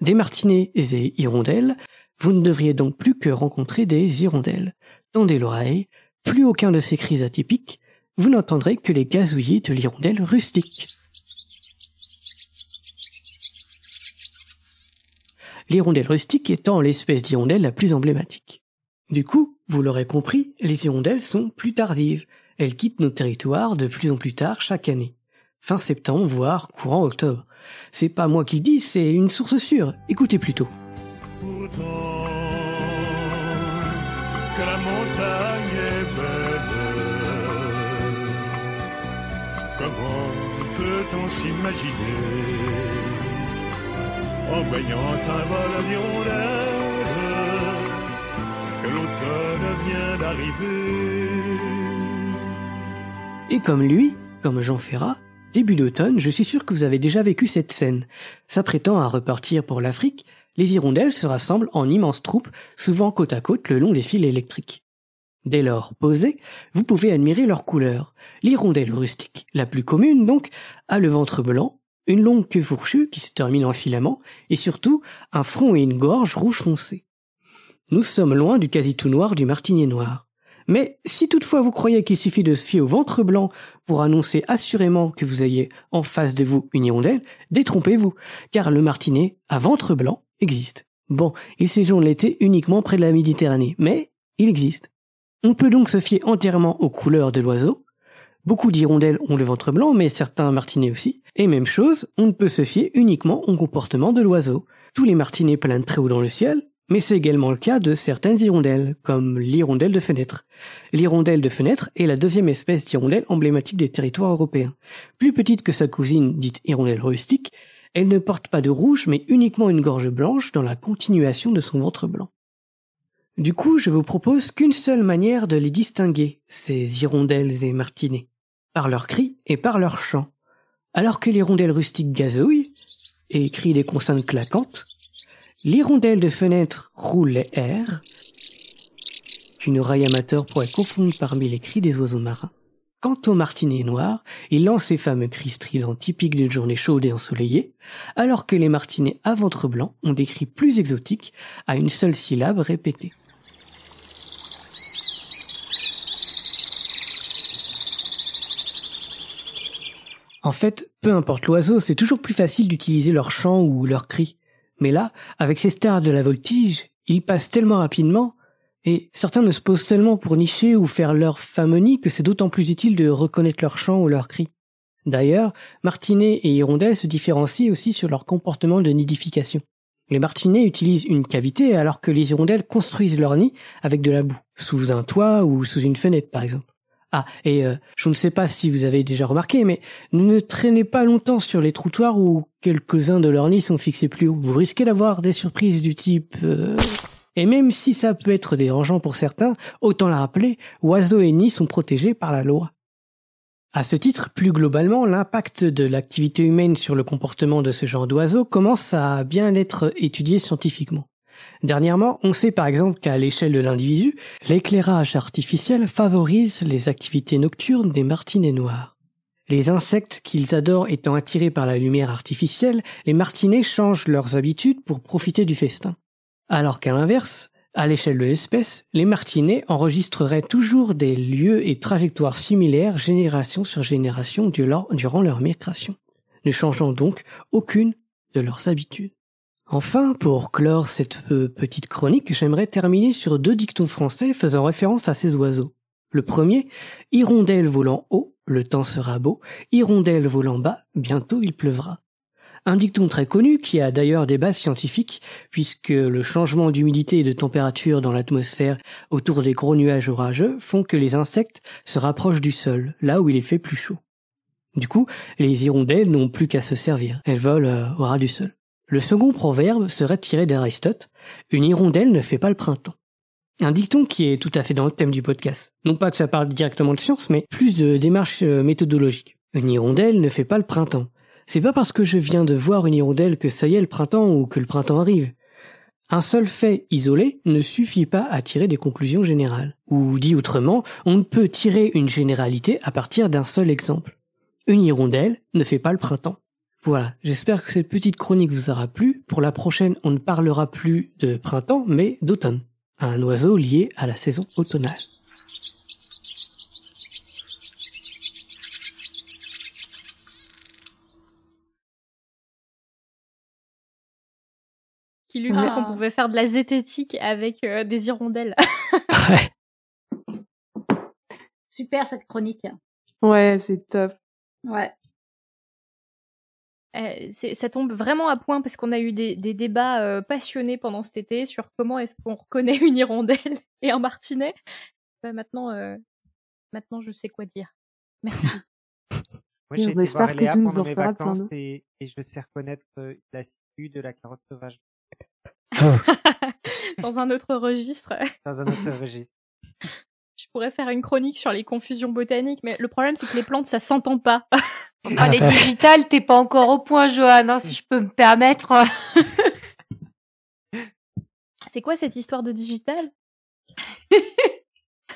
Des martinets et hirondelles, vous ne devriez donc plus que rencontrer des hirondelles. Tendez l'oreille, plus aucun de ces cris atypiques, vous n'entendrez que les gazouillis de l'hirondelle rustique. L'hirondelle rustique étant l'espèce d'hirondelle la plus emblématique. Du coup, vous l'aurez compris, les hirondelles sont plus tardives. Elles quittent nos territoires de plus en plus tard chaque année. Fin septembre, voire courant octobre. C'est pas moi qui le dis, c'est une source sûre. Écoutez plutôt. Et comme lui, comme Jean Ferrat, début d'automne, je suis sûr que vous avez déjà vécu cette scène. S'apprêtant à repartir pour l'Afrique, les hirondelles se rassemblent en immenses troupes, souvent côte à côte le long des fils électriques. Dès lors posées, vous pouvez admirer leurs couleurs. L'hirondelle rustique, la plus commune donc, a le ventre blanc, une longue queue fourchue qui se termine en filament, et surtout un front et une gorge rouge foncé. Nous sommes loin du quasi tout noir du martinier noir. Mais si toutefois vous croyez qu'il suffit de se fier au ventre blanc pour annoncer assurément que vous ayez en face de vous une hirondelle, détrompez-vous, car le martinet à ventre blanc existe. Bon, il séjourne l'été uniquement près de la Méditerranée, mais il existe. On peut donc se fier entièrement aux couleurs de l'oiseau. Beaucoup d'hirondelles ont le ventre blanc, mais certains martinets aussi. Et même chose, on ne peut se fier uniquement au comportement de l'oiseau. Tous les martinets planent très haut dans le ciel, mais c'est également le cas de certaines hirondelles, comme l'hirondelle de fenêtre. L'hirondelle de fenêtre est la deuxième espèce d'hirondelle emblématique des territoires européens. Plus petite que sa cousine dite hirondelle rustique, elle ne porte pas de rouge, mais uniquement une gorge blanche dans la continuation de son ventre blanc. Du coup, je vous propose qu'une seule manière de les distinguer, ces hirondelles et martinets, par leurs cris et par leurs chants. Alors que l'hirondelle rustique gazouille et crie des consonnes claquantes, l'hirondelle de fenêtre roule les airs, qu'une oreille amateur pourrait confondre parmi les cris des oiseaux marins. Quant au martinet noir, il lance ses fameux cris stridents typiques d'une journée chaude et ensoleillée, alors que les martinets à ventre blanc ont des cris plus exotiques à une seule syllabe répétée. En fait, peu importe l'oiseau, c'est toujours plus facile d'utiliser leur chant ou leur cri. Mais là, avec ces stars de la voltige, ils passent tellement rapidement et certains ne se posent seulement pour nicher ou faire leur famonie que c'est d'autant plus utile de reconnaître leur chant ou leur cri. D'ailleurs, martinets et hirondelles se différencient aussi sur leur comportement de nidification. Les martinets utilisent une cavité alors que les hirondelles construisent leur nid avec de la boue, sous un toit ou sous une fenêtre par exemple. Ah, et euh, je ne sais pas si vous avez déjà remarqué, mais ne traînez pas longtemps sur les trottoirs où quelques-uns de leurs nids sont fixés plus haut. Vous risquez d'avoir des surprises du type... Euh, et même si ça peut être dérangeant pour certains, autant la rappeler, oiseaux et nids sont protégés par la loi. À ce titre, plus globalement, l'impact de l'activité humaine sur le comportement de ce genre d'oiseaux commence à bien être étudié scientifiquement. Dernièrement, on sait par exemple qu'à l'échelle de l'individu, l'éclairage artificiel favorise les activités nocturnes des martinets noirs. Les insectes qu'ils adorent étant attirés par la lumière artificielle, les martinets changent leurs habitudes pour profiter du festin. Alors qu'à l'inverse, à l'échelle de l'espèce, les martinets enregistreraient toujours des lieux et trajectoires similaires génération sur génération durant leur migration, ne changeant donc aucune de leurs habitudes. Enfin, pour clore cette euh, petite chronique, j'aimerais terminer sur deux dictons français faisant référence à ces oiseaux. Le premier, hirondelle volant haut, le temps sera beau, hirondelle volant bas, bientôt il pleuvra. Un dicton très connu qui a d'ailleurs des bases scientifiques, puisque le changement d'humidité et de température dans l'atmosphère autour des gros nuages orageux font que les insectes se rapprochent du sol, là où il est fait plus chaud. Du coup, les hirondelles n'ont plus qu'à se servir, elles volent euh, au ras du sol. Le second proverbe serait tiré d'Aristote, une hirondelle ne fait pas le printemps. Un dicton qui est tout à fait dans le thème du podcast. Non pas que ça parle directement de science, mais plus de démarche euh, méthodologique. Une hirondelle ne fait pas le printemps. C'est pas parce que je viens de voir une hirondelle que ça y est le printemps ou que le printemps arrive. Un seul fait isolé ne suffit pas à tirer des conclusions générales. Ou dit autrement, on ne peut tirer une généralité à partir d'un seul exemple. Une hirondelle ne fait pas le printemps. Voilà, j'espère que cette petite chronique vous aura plu. Pour la prochaine, on ne parlera plus de printemps, mais d'automne. Un oiseau lié à la saison automnale. qui lui dit qu'on pouvait faire de la zététique avec euh, des hirondelles. ouais. Super cette chronique. Ouais, c'est top. Ouais. Euh, ça tombe vraiment à point parce qu'on a eu des, des débats euh, passionnés pendant cet été sur comment est-ce qu'on reconnaît une hirondelle et un martinet. Bah, maintenant, euh, maintenant, je sais quoi dire. Merci. Moi, j'ai été voir Léa pendant mes vacances et, et, je sais reconnaître la ciguë de la carotte sauvage. Dans un autre registre. Dans un autre registre. Je pourrais faire une chronique sur les confusions botaniques, mais le problème c'est que les plantes ça s'entend pas. Ah, les digitales, t'es pas encore au point, Johan, hein, si je peux me permettre. c'est quoi cette histoire de digital?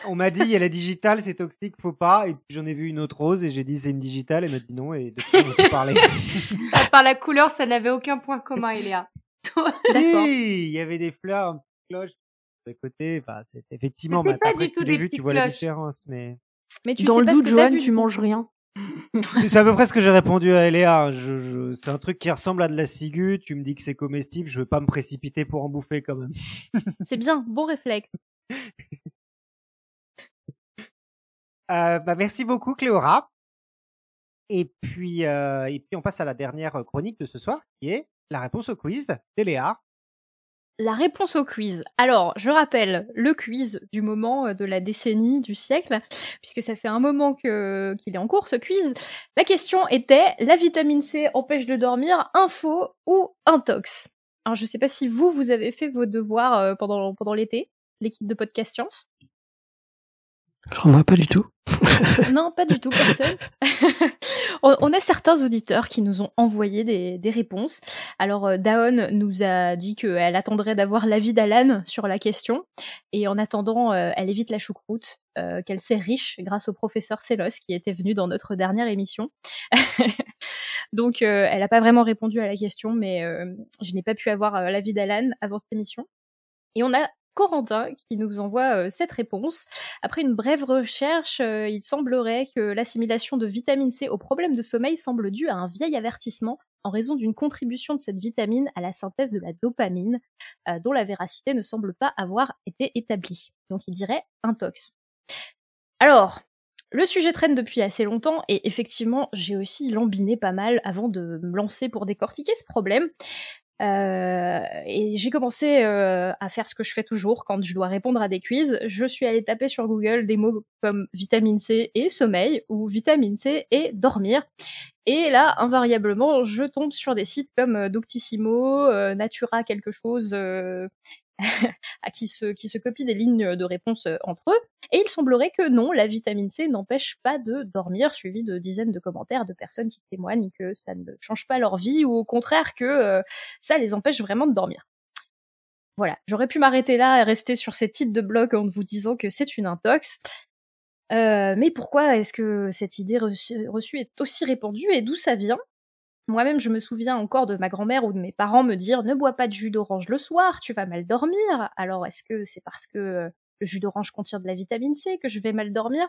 On m'a dit, il y a la digitale, c'est toxique, faut pas. Et puis j'en ai vu une autre rose et j'ai dit c'est une digitale. Elle m'a dit non et depuis on peut parler? Par la couleur, ça n'avait aucun point commun, Eléa. si, il y avait des fleurs, une cloche de côté. Enfin, c'est effectivement. Bah, pas du tout des vu, tu vois la différence, mais. Mais tu Dans sais le pas doute, ce que t'as Johan, vu. tu manges rien. c'est à peu près ce que j'ai répondu à Eléa. Je, je, c'est un truc qui ressemble à de la ciguë. Tu me dis que c'est comestible. Je veux pas me précipiter pour en bouffer quand même. c'est bien, bon réflexe. euh, bah, merci beaucoup, Cléora. Et puis, euh, et puis, on passe à la dernière chronique de ce soir, qui est la réponse au quiz d'Eléa. La réponse au quiz. Alors, je rappelle le quiz du moment euh, de la décennie, du siècle, puisque ça fait un moment qu'il est en cours ce quiz. La question était la vitamine C empêche de dormir, info ou intox. Alors, je sais pas si vous vous avez fait vos devoirs euh, pendant pendant l'été, l'équipe de podcast science. Alors moi pas du tout. non, pas du tout, personne. on, a certains auditeurs qui nous ont envoyé des, des réponses. Alors euh, Daon nous a dit qu'elle attendrait d'avoir l'avis d'Alan sur la question. Et en attendant, euh, elle évite la choucroute, euh, qu'elle sait riche grâce au professeur Celos qui était venu dans notre dernière émission. Donc elle n'a pas vraiment répondu à la question, mais je n'ai pas pu avoir l'avis d'Alan avant cette émission. Et on a Corentin qui nous envoie euh, cette réponse. Après une brève recherche, euh, il semblerait que l'assimilation de vitamine C au problème de sommeil semble due à un vieil avertissement en raison d'une contribution de cette vitamine à la synthèse de la dopamine, euh, dont la véracité ne semble pas avoir été établie. Donc il dirait intox. Alors, le sujet traîne depuis assez longtemps et effectivement, j'ai aussi lambiné pas mal avant de me lancer pour décortiquer ce problème. Euh, et j'ai commencé euh, à faire ce que je fais toujours quand je dois répondre à des quiz. Je suis allée taper sur Google des mots comme vitamine C et sommeil ou vitamine C et dormir. Et là, invariablement, je tombe sur des sites comme euh, Doctissimo, euh, Natura quelque chose, qui se, qui se copient des lignes de réponse euh, entre eux. Et il semblerait que non, la vitamine C n'empêche pas de dormir, suivi de dizaines de commentaires de personnes qui témoignent que ça ne change pas leur vie ou au contraire que euh, ça les empêche vraiment de dormir. Voilà, j'aurais pu m'arrêter là et rester sur ces titres de blog en vous disant que c'est une intox. Euh, mais pourquoi est-ce que cette idée reçue, reçue est aussi répandue et d'où ça vient? Moi-même, je me souviens encore de ma grand-mère ou de mes parents me dire ne bois pas de jus d'orange le soir, tu vas mal dormir. Alors, est-ce que c'est parce que euh, le jus d'orange contient de la vitamine C que je vais mal dormir?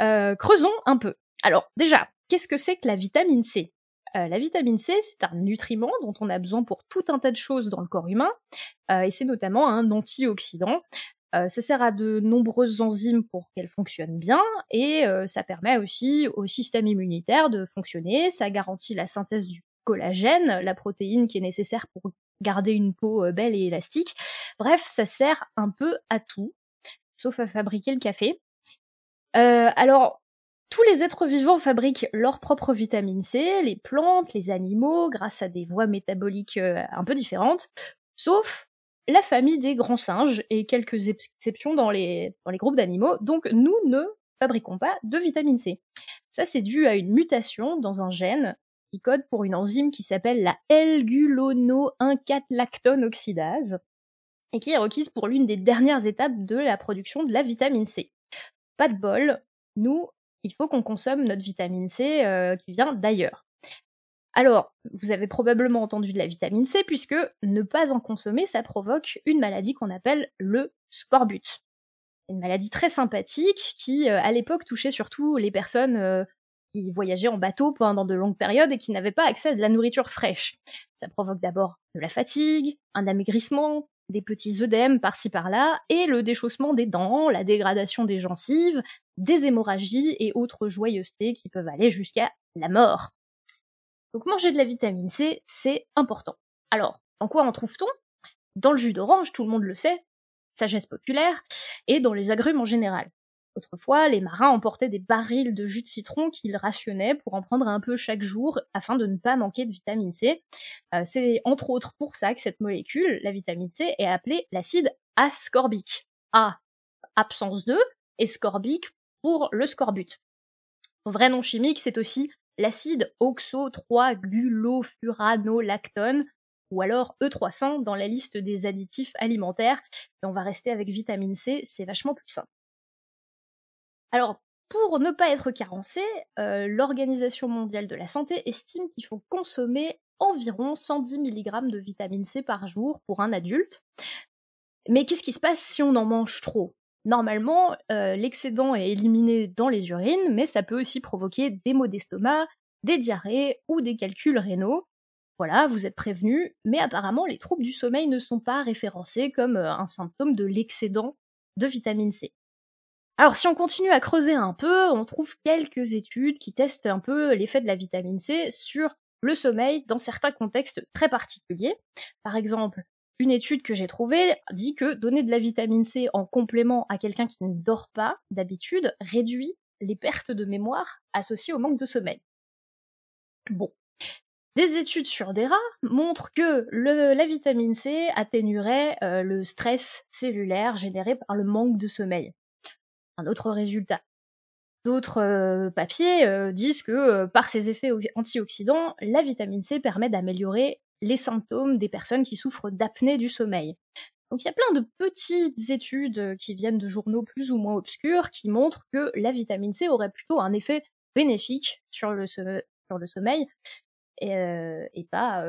Euh, Creusons un peu. Alors, déjà, qu'est-ce que c'est que la vitamine C? Euh, La vitamine C, c'est un nutriment dont on a besoin pour tout un tas de choses dans le corps humain, et c'est notamment un antioxydant. Euh, ça sert à de nombreuses enzymes pour qu'elles fonctionnent bien et euh, ça permet aussi au système immunitaire de fonctionner. Ça garantit la synthèse du collagène, la protéine qui est nécessaire pour garder une peau euh, belle et élastique. Bref, ça sert un peu à tout, sauf à fabriquer le café. alors, tous les êtres vivants fabriquent leur propre vitamine C, les plantes, les animaux, grâce à des voies métaboliques un peu différentes, sauf la famille des grands singes et quelques exceptions dans les, groupes d'animaux. Donc nous ne fabriquons pas de vitamine C. Ça, c'est dû à une mutation dans un gène qui code pour une enzyme qui s'appelle la L-gulono-1,4-lactone oxydase et qui est requise pour l'une des dernières étapes de la production de la vitamine C. Pas de bol, nous, il faut qu'on consomme notre vitamine C euh, qui vient d'ailleurs. Alors, vous avez probablement entendu de la vitamine C puisque ne pas en consommer, ça provoque une maladie qu'on appelle le scorbut. Une maladie très sympathique qui, euh, à l'époque, touchait surtout les personnes euh, qui voyageaient en bateau pendant de longues périodes et qui n'avaient pas accès à de la nourriture fraîche. Ça provoque d'abord de la fatigue, un amaigrissement, des petits œdèmes par-ci par-là, et le déchaussement des dents, la dégradation des gencives, des hémorragies et autres joyeusetés qui peuvent aller jusqu'à la mort. Donc manger de la vitamine C, c'est important. Alors, en quoi en trouve-t-on? Dans le jus d'orange, tout le monde le sait, sagesse populaire, et dans les agrumes en général. Autrefois, les marins emportaient des barils de jus de citron qu'ils rationnaient pour en prendre un peu chaque jour afin de ne pas manquer de vitamine C. Euh, c'est entre autres pour ça que cette molécule, la vitamine C, est appelée l'acide ascorbique. A, absence de, et scorbique pour le scorbut. Vrai nom chimique, c'est aussi l'acide oxo-3-gulofuranolactone, ou alors E300 dans la liste des additifs alimentaires. Et on va rester avec vitamine C, c'est vachement plus simple. Alors, pour ne pas être carencé, euh, l'Organisation mondiale de la santé estime qu'il faut consommer environ 110 mg de vitamine C par jour pour un adulte. Mais qu'est-ce qui se passe si on en mange trop? Normalement, euh, l'excédent est éliminé dans les urines, mais ça peut aussi provoquer des maux d'estomac, des diarrhées ou des calculs rénaux. Voilà, vous êtes prévenus, mais apparemment les troubles du sommeil ne sont pas référencés comme euh, un symptôme de l'excédent de vitamine C. Alors si on continue à creuser un peu, on trouve quelques études qui testent un peu l'effet de la vitamine C sur le sommeil dans certains contextes très particuliers. Par exemple, une étude que j'ai trouvée dit que donner de la vitamine C en complément à quelqu'un qui ne dort pas d'habitude réduit les pertes de mémoire associées au manque de sommeil. Bon. Des études sur des rats montrent que la vitamine C atténuerait euh, le stress cellulaire généré par le manque de sommeil un autre résultat. D'autres euh, papiers euh, disent que par ses effets antioxydants, la vitamine C permet d'améliorer les symptômes des personnes qui souffrent d'apnée du sommeil. Donc il y a plein de petites études qui viennent de journaux plus ou moins obscurs qui montrent que la vitamine C aurait plutôt un effet bénéfique sur le, sommeil et, et pas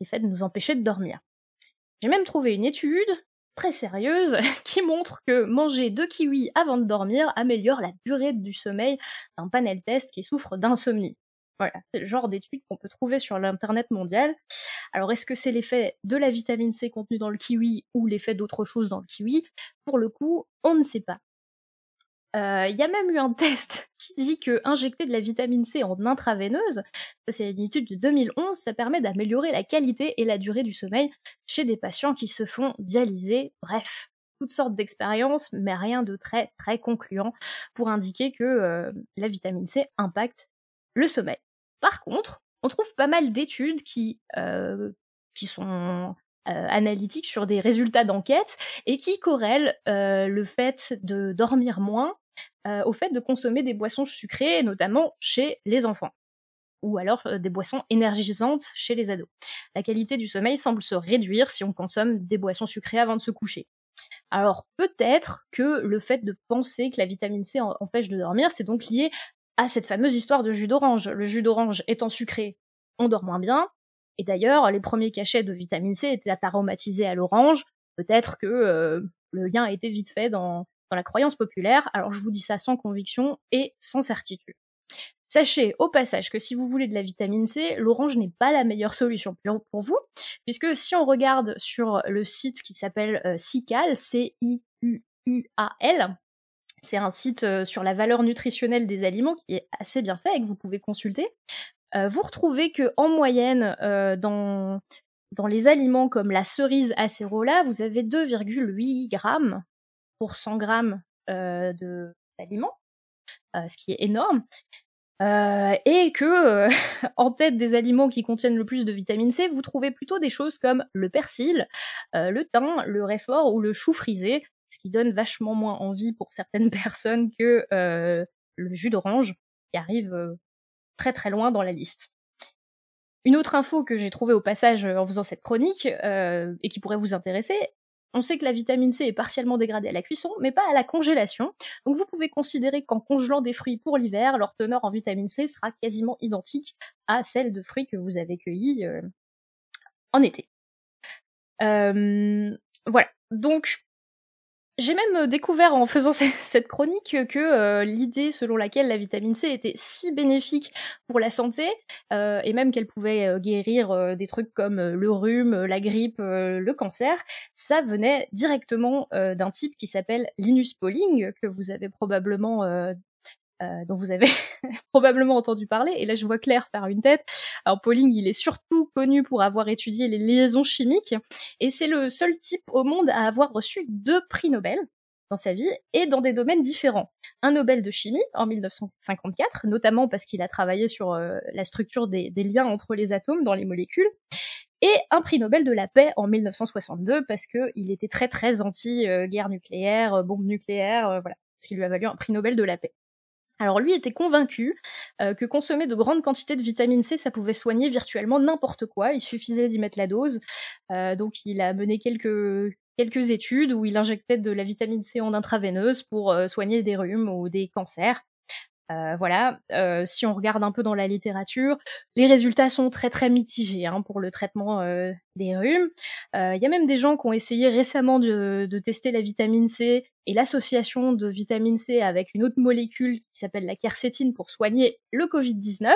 l'effet de nous empêcher de dormir. J'ai même trouvé une étude très sérieuse qui montre que manger deux kiwis avant de dormir améliore la durée du sommeil d'un panel test qui souffre d'insomnie. Voilà, c'est le genre d'études qu'on peut trouver sur l'internet mondial. Alors est-ce que c'est l'effet de la vitamine C contenue dans le kiwi ou l'effet d'autre chose dans le kiwi? Pour le coup, on ne sait pas. Euh, il y a même eu un test qui dit que injecter de la vitamine C en intraveineuse, ça c'est une étude de 2011, ça permet d'améliorer la qualité et la durée du sommeil chez des patients qui se font dialyser. Bref, toutes sortes d'expériences, mais rien de très très concluant pour indiquer que euh, la vitamine C impacte le sommeil. Par contre, on trouve pas mal d'études qui euh, qui sont analytiques sur des résultats d'enquête et qui corrèlent le fait de dormir moins euh, au fait de consommer des boissons sucrées, notamment chez les enfants ou alors euh, des boissons énergisantes chez les ados. La qualité du sommeil semble se réduire si on consomme des boissons sucrées avant de se coucher. Alors peut-être que le fait de penser que la vitamine C empêche de dormir, c'est donc lié à cette fameuse histoire de jus d'orange. Le jus d'orange étant sucré, on dort moins bien. Et d'ailleurs, les premiers cachets de vitamine C étaient aromatisés à l'orange. Peut-être que euh, le lien a été vite fait dans, dans la croyance populaire, alors je vous dis ça sans conviction et sans certitude. Sachez au passage que si vous voulez de la vitamine C, l'orange n'est pas la meilleure solution pour vous, puisque si on regarde sur le site qui s'appelle euh, CICAL, C-I-U-U-A-L, c'est un site euh, sur la valeur nutritionnelle des aliments qui est assez bien fait et que vous pouvez consulter. Euh, vous retrouvez que en moyenne, dans, dans les aliments comme la cerise acérola, vous avez 2,8 grammes pour 100 grammes euh, d'aliments, euh, ce qui est énorme. Euh, et que en tête des aliments qui contiennent le plus de vitamine C, vous trouvez plutôt des choses comme le persil, le thym, le réfort ou le chou frisé, ce qui donne vachement moins envie pour certaines personnes que le jus d'orange, qui arrive très très loin dans la liste. Une autre info que j'ai trouvée au passage en faisant cette chronique, et qui pourrait vous intéresser, on sait que la vitamine C est partiellement dégradée à la cuisson, mais pas à la congélation. Donc vous pouvez considérer qu'en congelant des fruits pour l'hiver, leur teneur en vitamine C sera quasiment identique à celle de fruits que vous avez cueillis euh, en été. Euh, voilà. Donc j'ai même euh, découvert en faisant cette chronique que euh, l'idée selon laquelle la vitamine C était si bénéfique pour la santé, euh, et même qu'elle pouvait guérir des trucs comme le rhume, la grippe, le cancer, ça venait directement d'un type qui s'appelle Linus Pauling, que vous avez probablement euh, dont vous avez probablement entendu parler. Et là, je vois Claire faire une tête. Alors, Pauling, il est surtout connu pour avoir étudié les liaisons chimiques, et c'est le seul type au monde à avoir reçu deux prix Nobel dans sa vie et dans des domaines différents. Un Nobel de chimie en 1954, notamment parce qu'il a travaillé sur euh, la structure des, liens entre les atomes dans les molécules, et un prix Nobel de la paix en 1962 parce que il était très très anti euh, nucléaire, bombe nucléaire, voilà, ce qui lui a valu un prix Nobel de la paix. Alors lui était convaincu euh, que consommer de grandes quantités de vitamine C, ça pouvait soigner virtuellement n'importe quoi. Il suffisait d'y mettre la dose. Euh, donc il a mené quelques quelques études où il injectait de la vitamine C en intraveineuse pour euh, soigner des rhumes ou des cancers. Euh, voilà, euh, si on regarde un peu dans la littérature, les résultats sont très très mitigés hein, pour le traitement euh, des rhumes. Il y a même des gens qui ont essayé récemment de, tester la vitamine C et l'association de vitamine C avec une autre molécule qui s'appelle la quercétine pour soigner le Covid-19.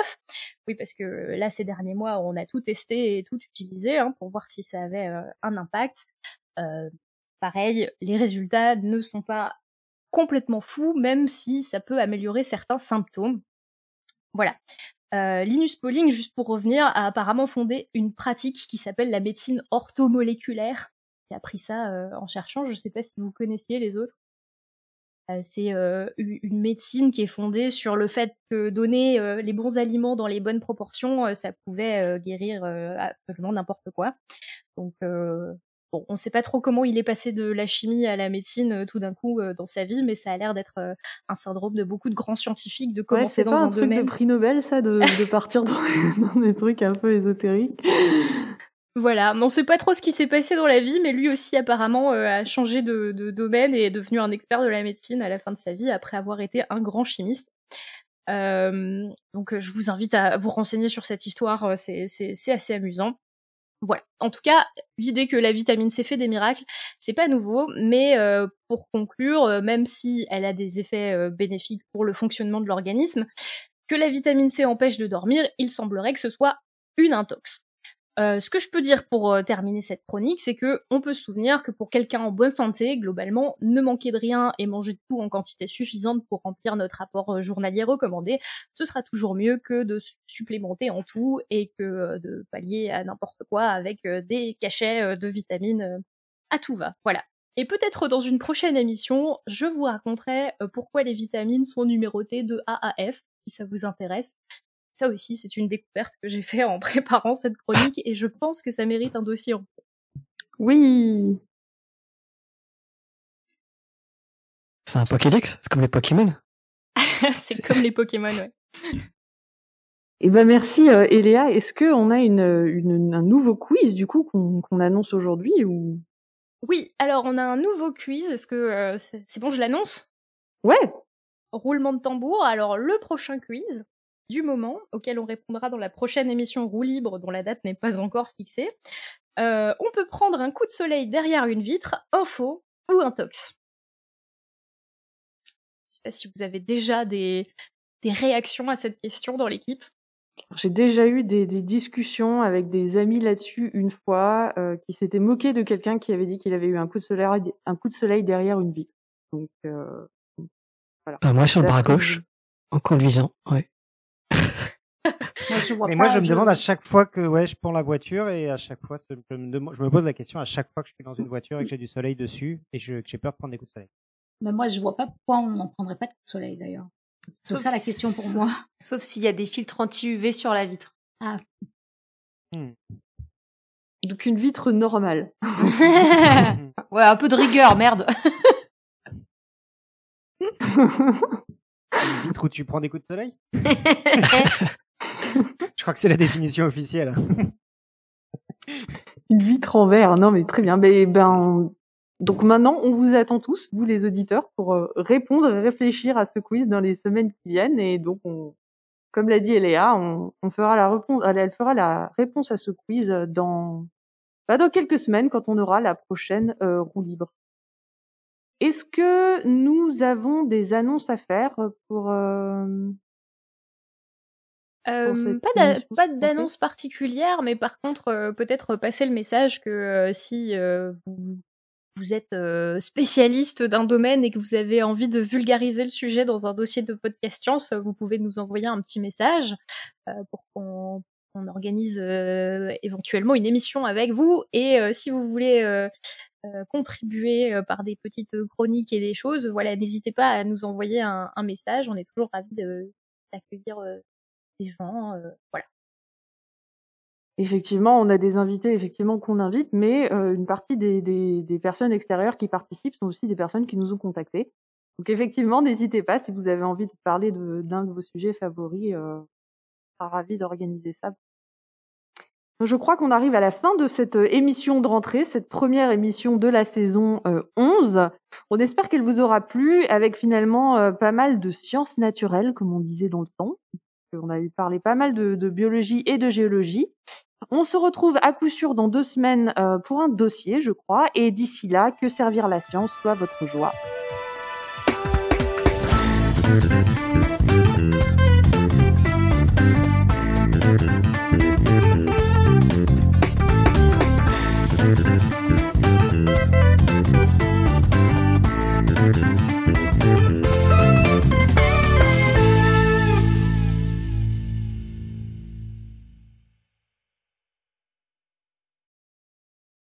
Oui, parce que là, ces derniers mois, on a tout testé et tout utilisé hein, pour voir si ça avait un impact. pareil, les résultats ne sont pas complètement fou, même si ça peut améliorer certains symptômes. Voilà. Euh, Linus Pauling, juste pour revenir, a apparemment fondé une pratique qui s'appelle la médecine orthomoléculaire. A appris ça euh, en cherchant, je ne sais pas si vous connaissiez les autres. Euh, c'est une médecine qui est fondée sur le fait que donner les bons aliments dans les bonnes proportions, ça pouvait guérir absolument n'importe quoi. Donc Bon, on ne sait pas trop comment il est passé de la chimie à la médecine euh, tout d'un coup euh, dans sa vie, mais ça a l'air d'être euh, un syndrome de beaucoup de grands scientifiques de commencer dans pas un, un truc de prix Nobel, ça, de, partir dans, des trucs un peu ésotériques? Voilà, on ne sait pas trop ce qui s'est passé dans la vie, mais lui aussi apparemment a changé de, domaine et est devenu un expert de la médecine à la fin de sa vie après avoir été un grand chimiste. donc je vous invite à vous renseigner sur cette histoire, c'est assez amusant. Voilà. En tout cas, l'idée que la vitamine C fait des miracles, c'est pas nouveau, mais euh, pour conclure, euh, même si elle a des effets euh, bénéfiques pour le fonctionnement de l'organisme, que la vitamine C empêche de dormir, il semblerait que ce soit une intox. Euh, ce que je peux dire pour euh, terminer cette chronique, c'est que on peut se souvenir que pour quelqu'un en bonne santé, globalement, ne manquer de rien et manger de tout en quantité suffisante pour remplir notre rapport euh, journalier recommandé, ce sera toujours mieux que de supplémenter en tout et que de pallier à n'importe quoi avec des cachets de vitamines à tout va. Voilà. Et peut-être dans une prochaine émission, je vous raconterai pourquoi les vitamines sont numérotées de A à F, si ça vous intéresse. Ça aussi, c'est une découverte que j'ai fait en préparant cette chronique et je pense que ça mérite un dossier en Oui. C'est un Pokédex C'est comme les Pokémon C'est comme les Pokémon, ouais. Eh ben merci euh, Eléa. Est-ce qu'on a une, une, un nouveau quiz du coup qu'on annonce aujourd'hui ou? Oui, alors on a un nouveau quiz. Est-ce que euh, c'est bon, je l'annonce? Ouais. Roulement de tambour. Alors le prochain quiz, du moment, auquel on répondra dans la prochaine émission Roue libre, dont la date n'est pas encore fixée. Euh, on peut prendre un coup de soleil derrière une vitre, un faux ou un tox. Je sais pas si vous avez déjà des, des réactions à cette question dans l'équipe. J'ai déjà eu des, discussions avec des amis là-dessus une fois, euh, qui s'étaient moqués de quelqu'un qui avait dit qu'il avait eu un coup de soleil, un coup de soleil derrière une vitre. Donc euh, voilà. moi sur le bras gauche, en conduisant, ouais moi, mais moi, je me demande à chaque fois que ouais, je prends la voiture et à chaque fois, je me, je me pose la question à chaque fois que je suis dans une voiture et que j'ai du soleil dessus et que j'ai peur de prendre des coups de soleil. Mais moi, je vois pas pourquoi on n'en prendrait pas de coups de soleil d'ailleurs. C'est ça la question pour moi. Sauf s'il y a des filtres anti-UV sur la vitre. Ah. Hmm. Donc une vitre normale. ouais, un peu de rigueur, merde. Une vitre où tu prends des coups de soleil? Je crois que c'est la définition officielle. Une vitre en verre, non mais très bien. Ben, ben, donc maintenant, on vous attend tous, vous les auditeurs, pour euh, répondre et réfléchir à ce quiz dans les semaines qui viennent. Et donc, on, comme l'a dit Eléa, on, fera la réponse, elle fera la réponse à ce quiz dans, bah, dans quelques semaines quand on aura la prochaine euh, roue libre. Est-ce que nous avons des annonces à faire pour euh, euh, pas d'annonce particulière, mais par contre, euh, peut-être passer le message que euh, si vous, vous, êtes spécialiste d'un domaine et que vous avez envie de vulgariser le sujet dans un dossier de podcast science, vous pouvez nous envoyer un petit message pour qu'on organise éventuellement une émission avec vous. Et si vous voulez contribuer par des petites chroniques et des choses, voilà, n'hésitez pas à nous envoyer un, un message. On est toujours ravis d'accueillir des gens, voilà. Effectivement, on a des invités effectivement qu'on invite, mais une partie des, personnes extérieures qui participent sont aussi des personnes qui nous ont contactés. Donc effectivement, n'hésitez pas si vous avez envie de parler d'un de, vos sujets favoris, euh, sera ravi d'organiser ça. Je crois qu'on arrive à la fin de cette émission de rentrée, cette première émission de la saison 11. On espère qu'elle vous aura plu, avec finalement pas mal de sciences naturelles, comme on disait dans le temps. On a eu parlé pas mal de, biologie et de géologie. On se retrouve à coup sûr dans deux semaines euh, pour un dossier, je crois. Et d'ici là, que servir la science soit votre joie.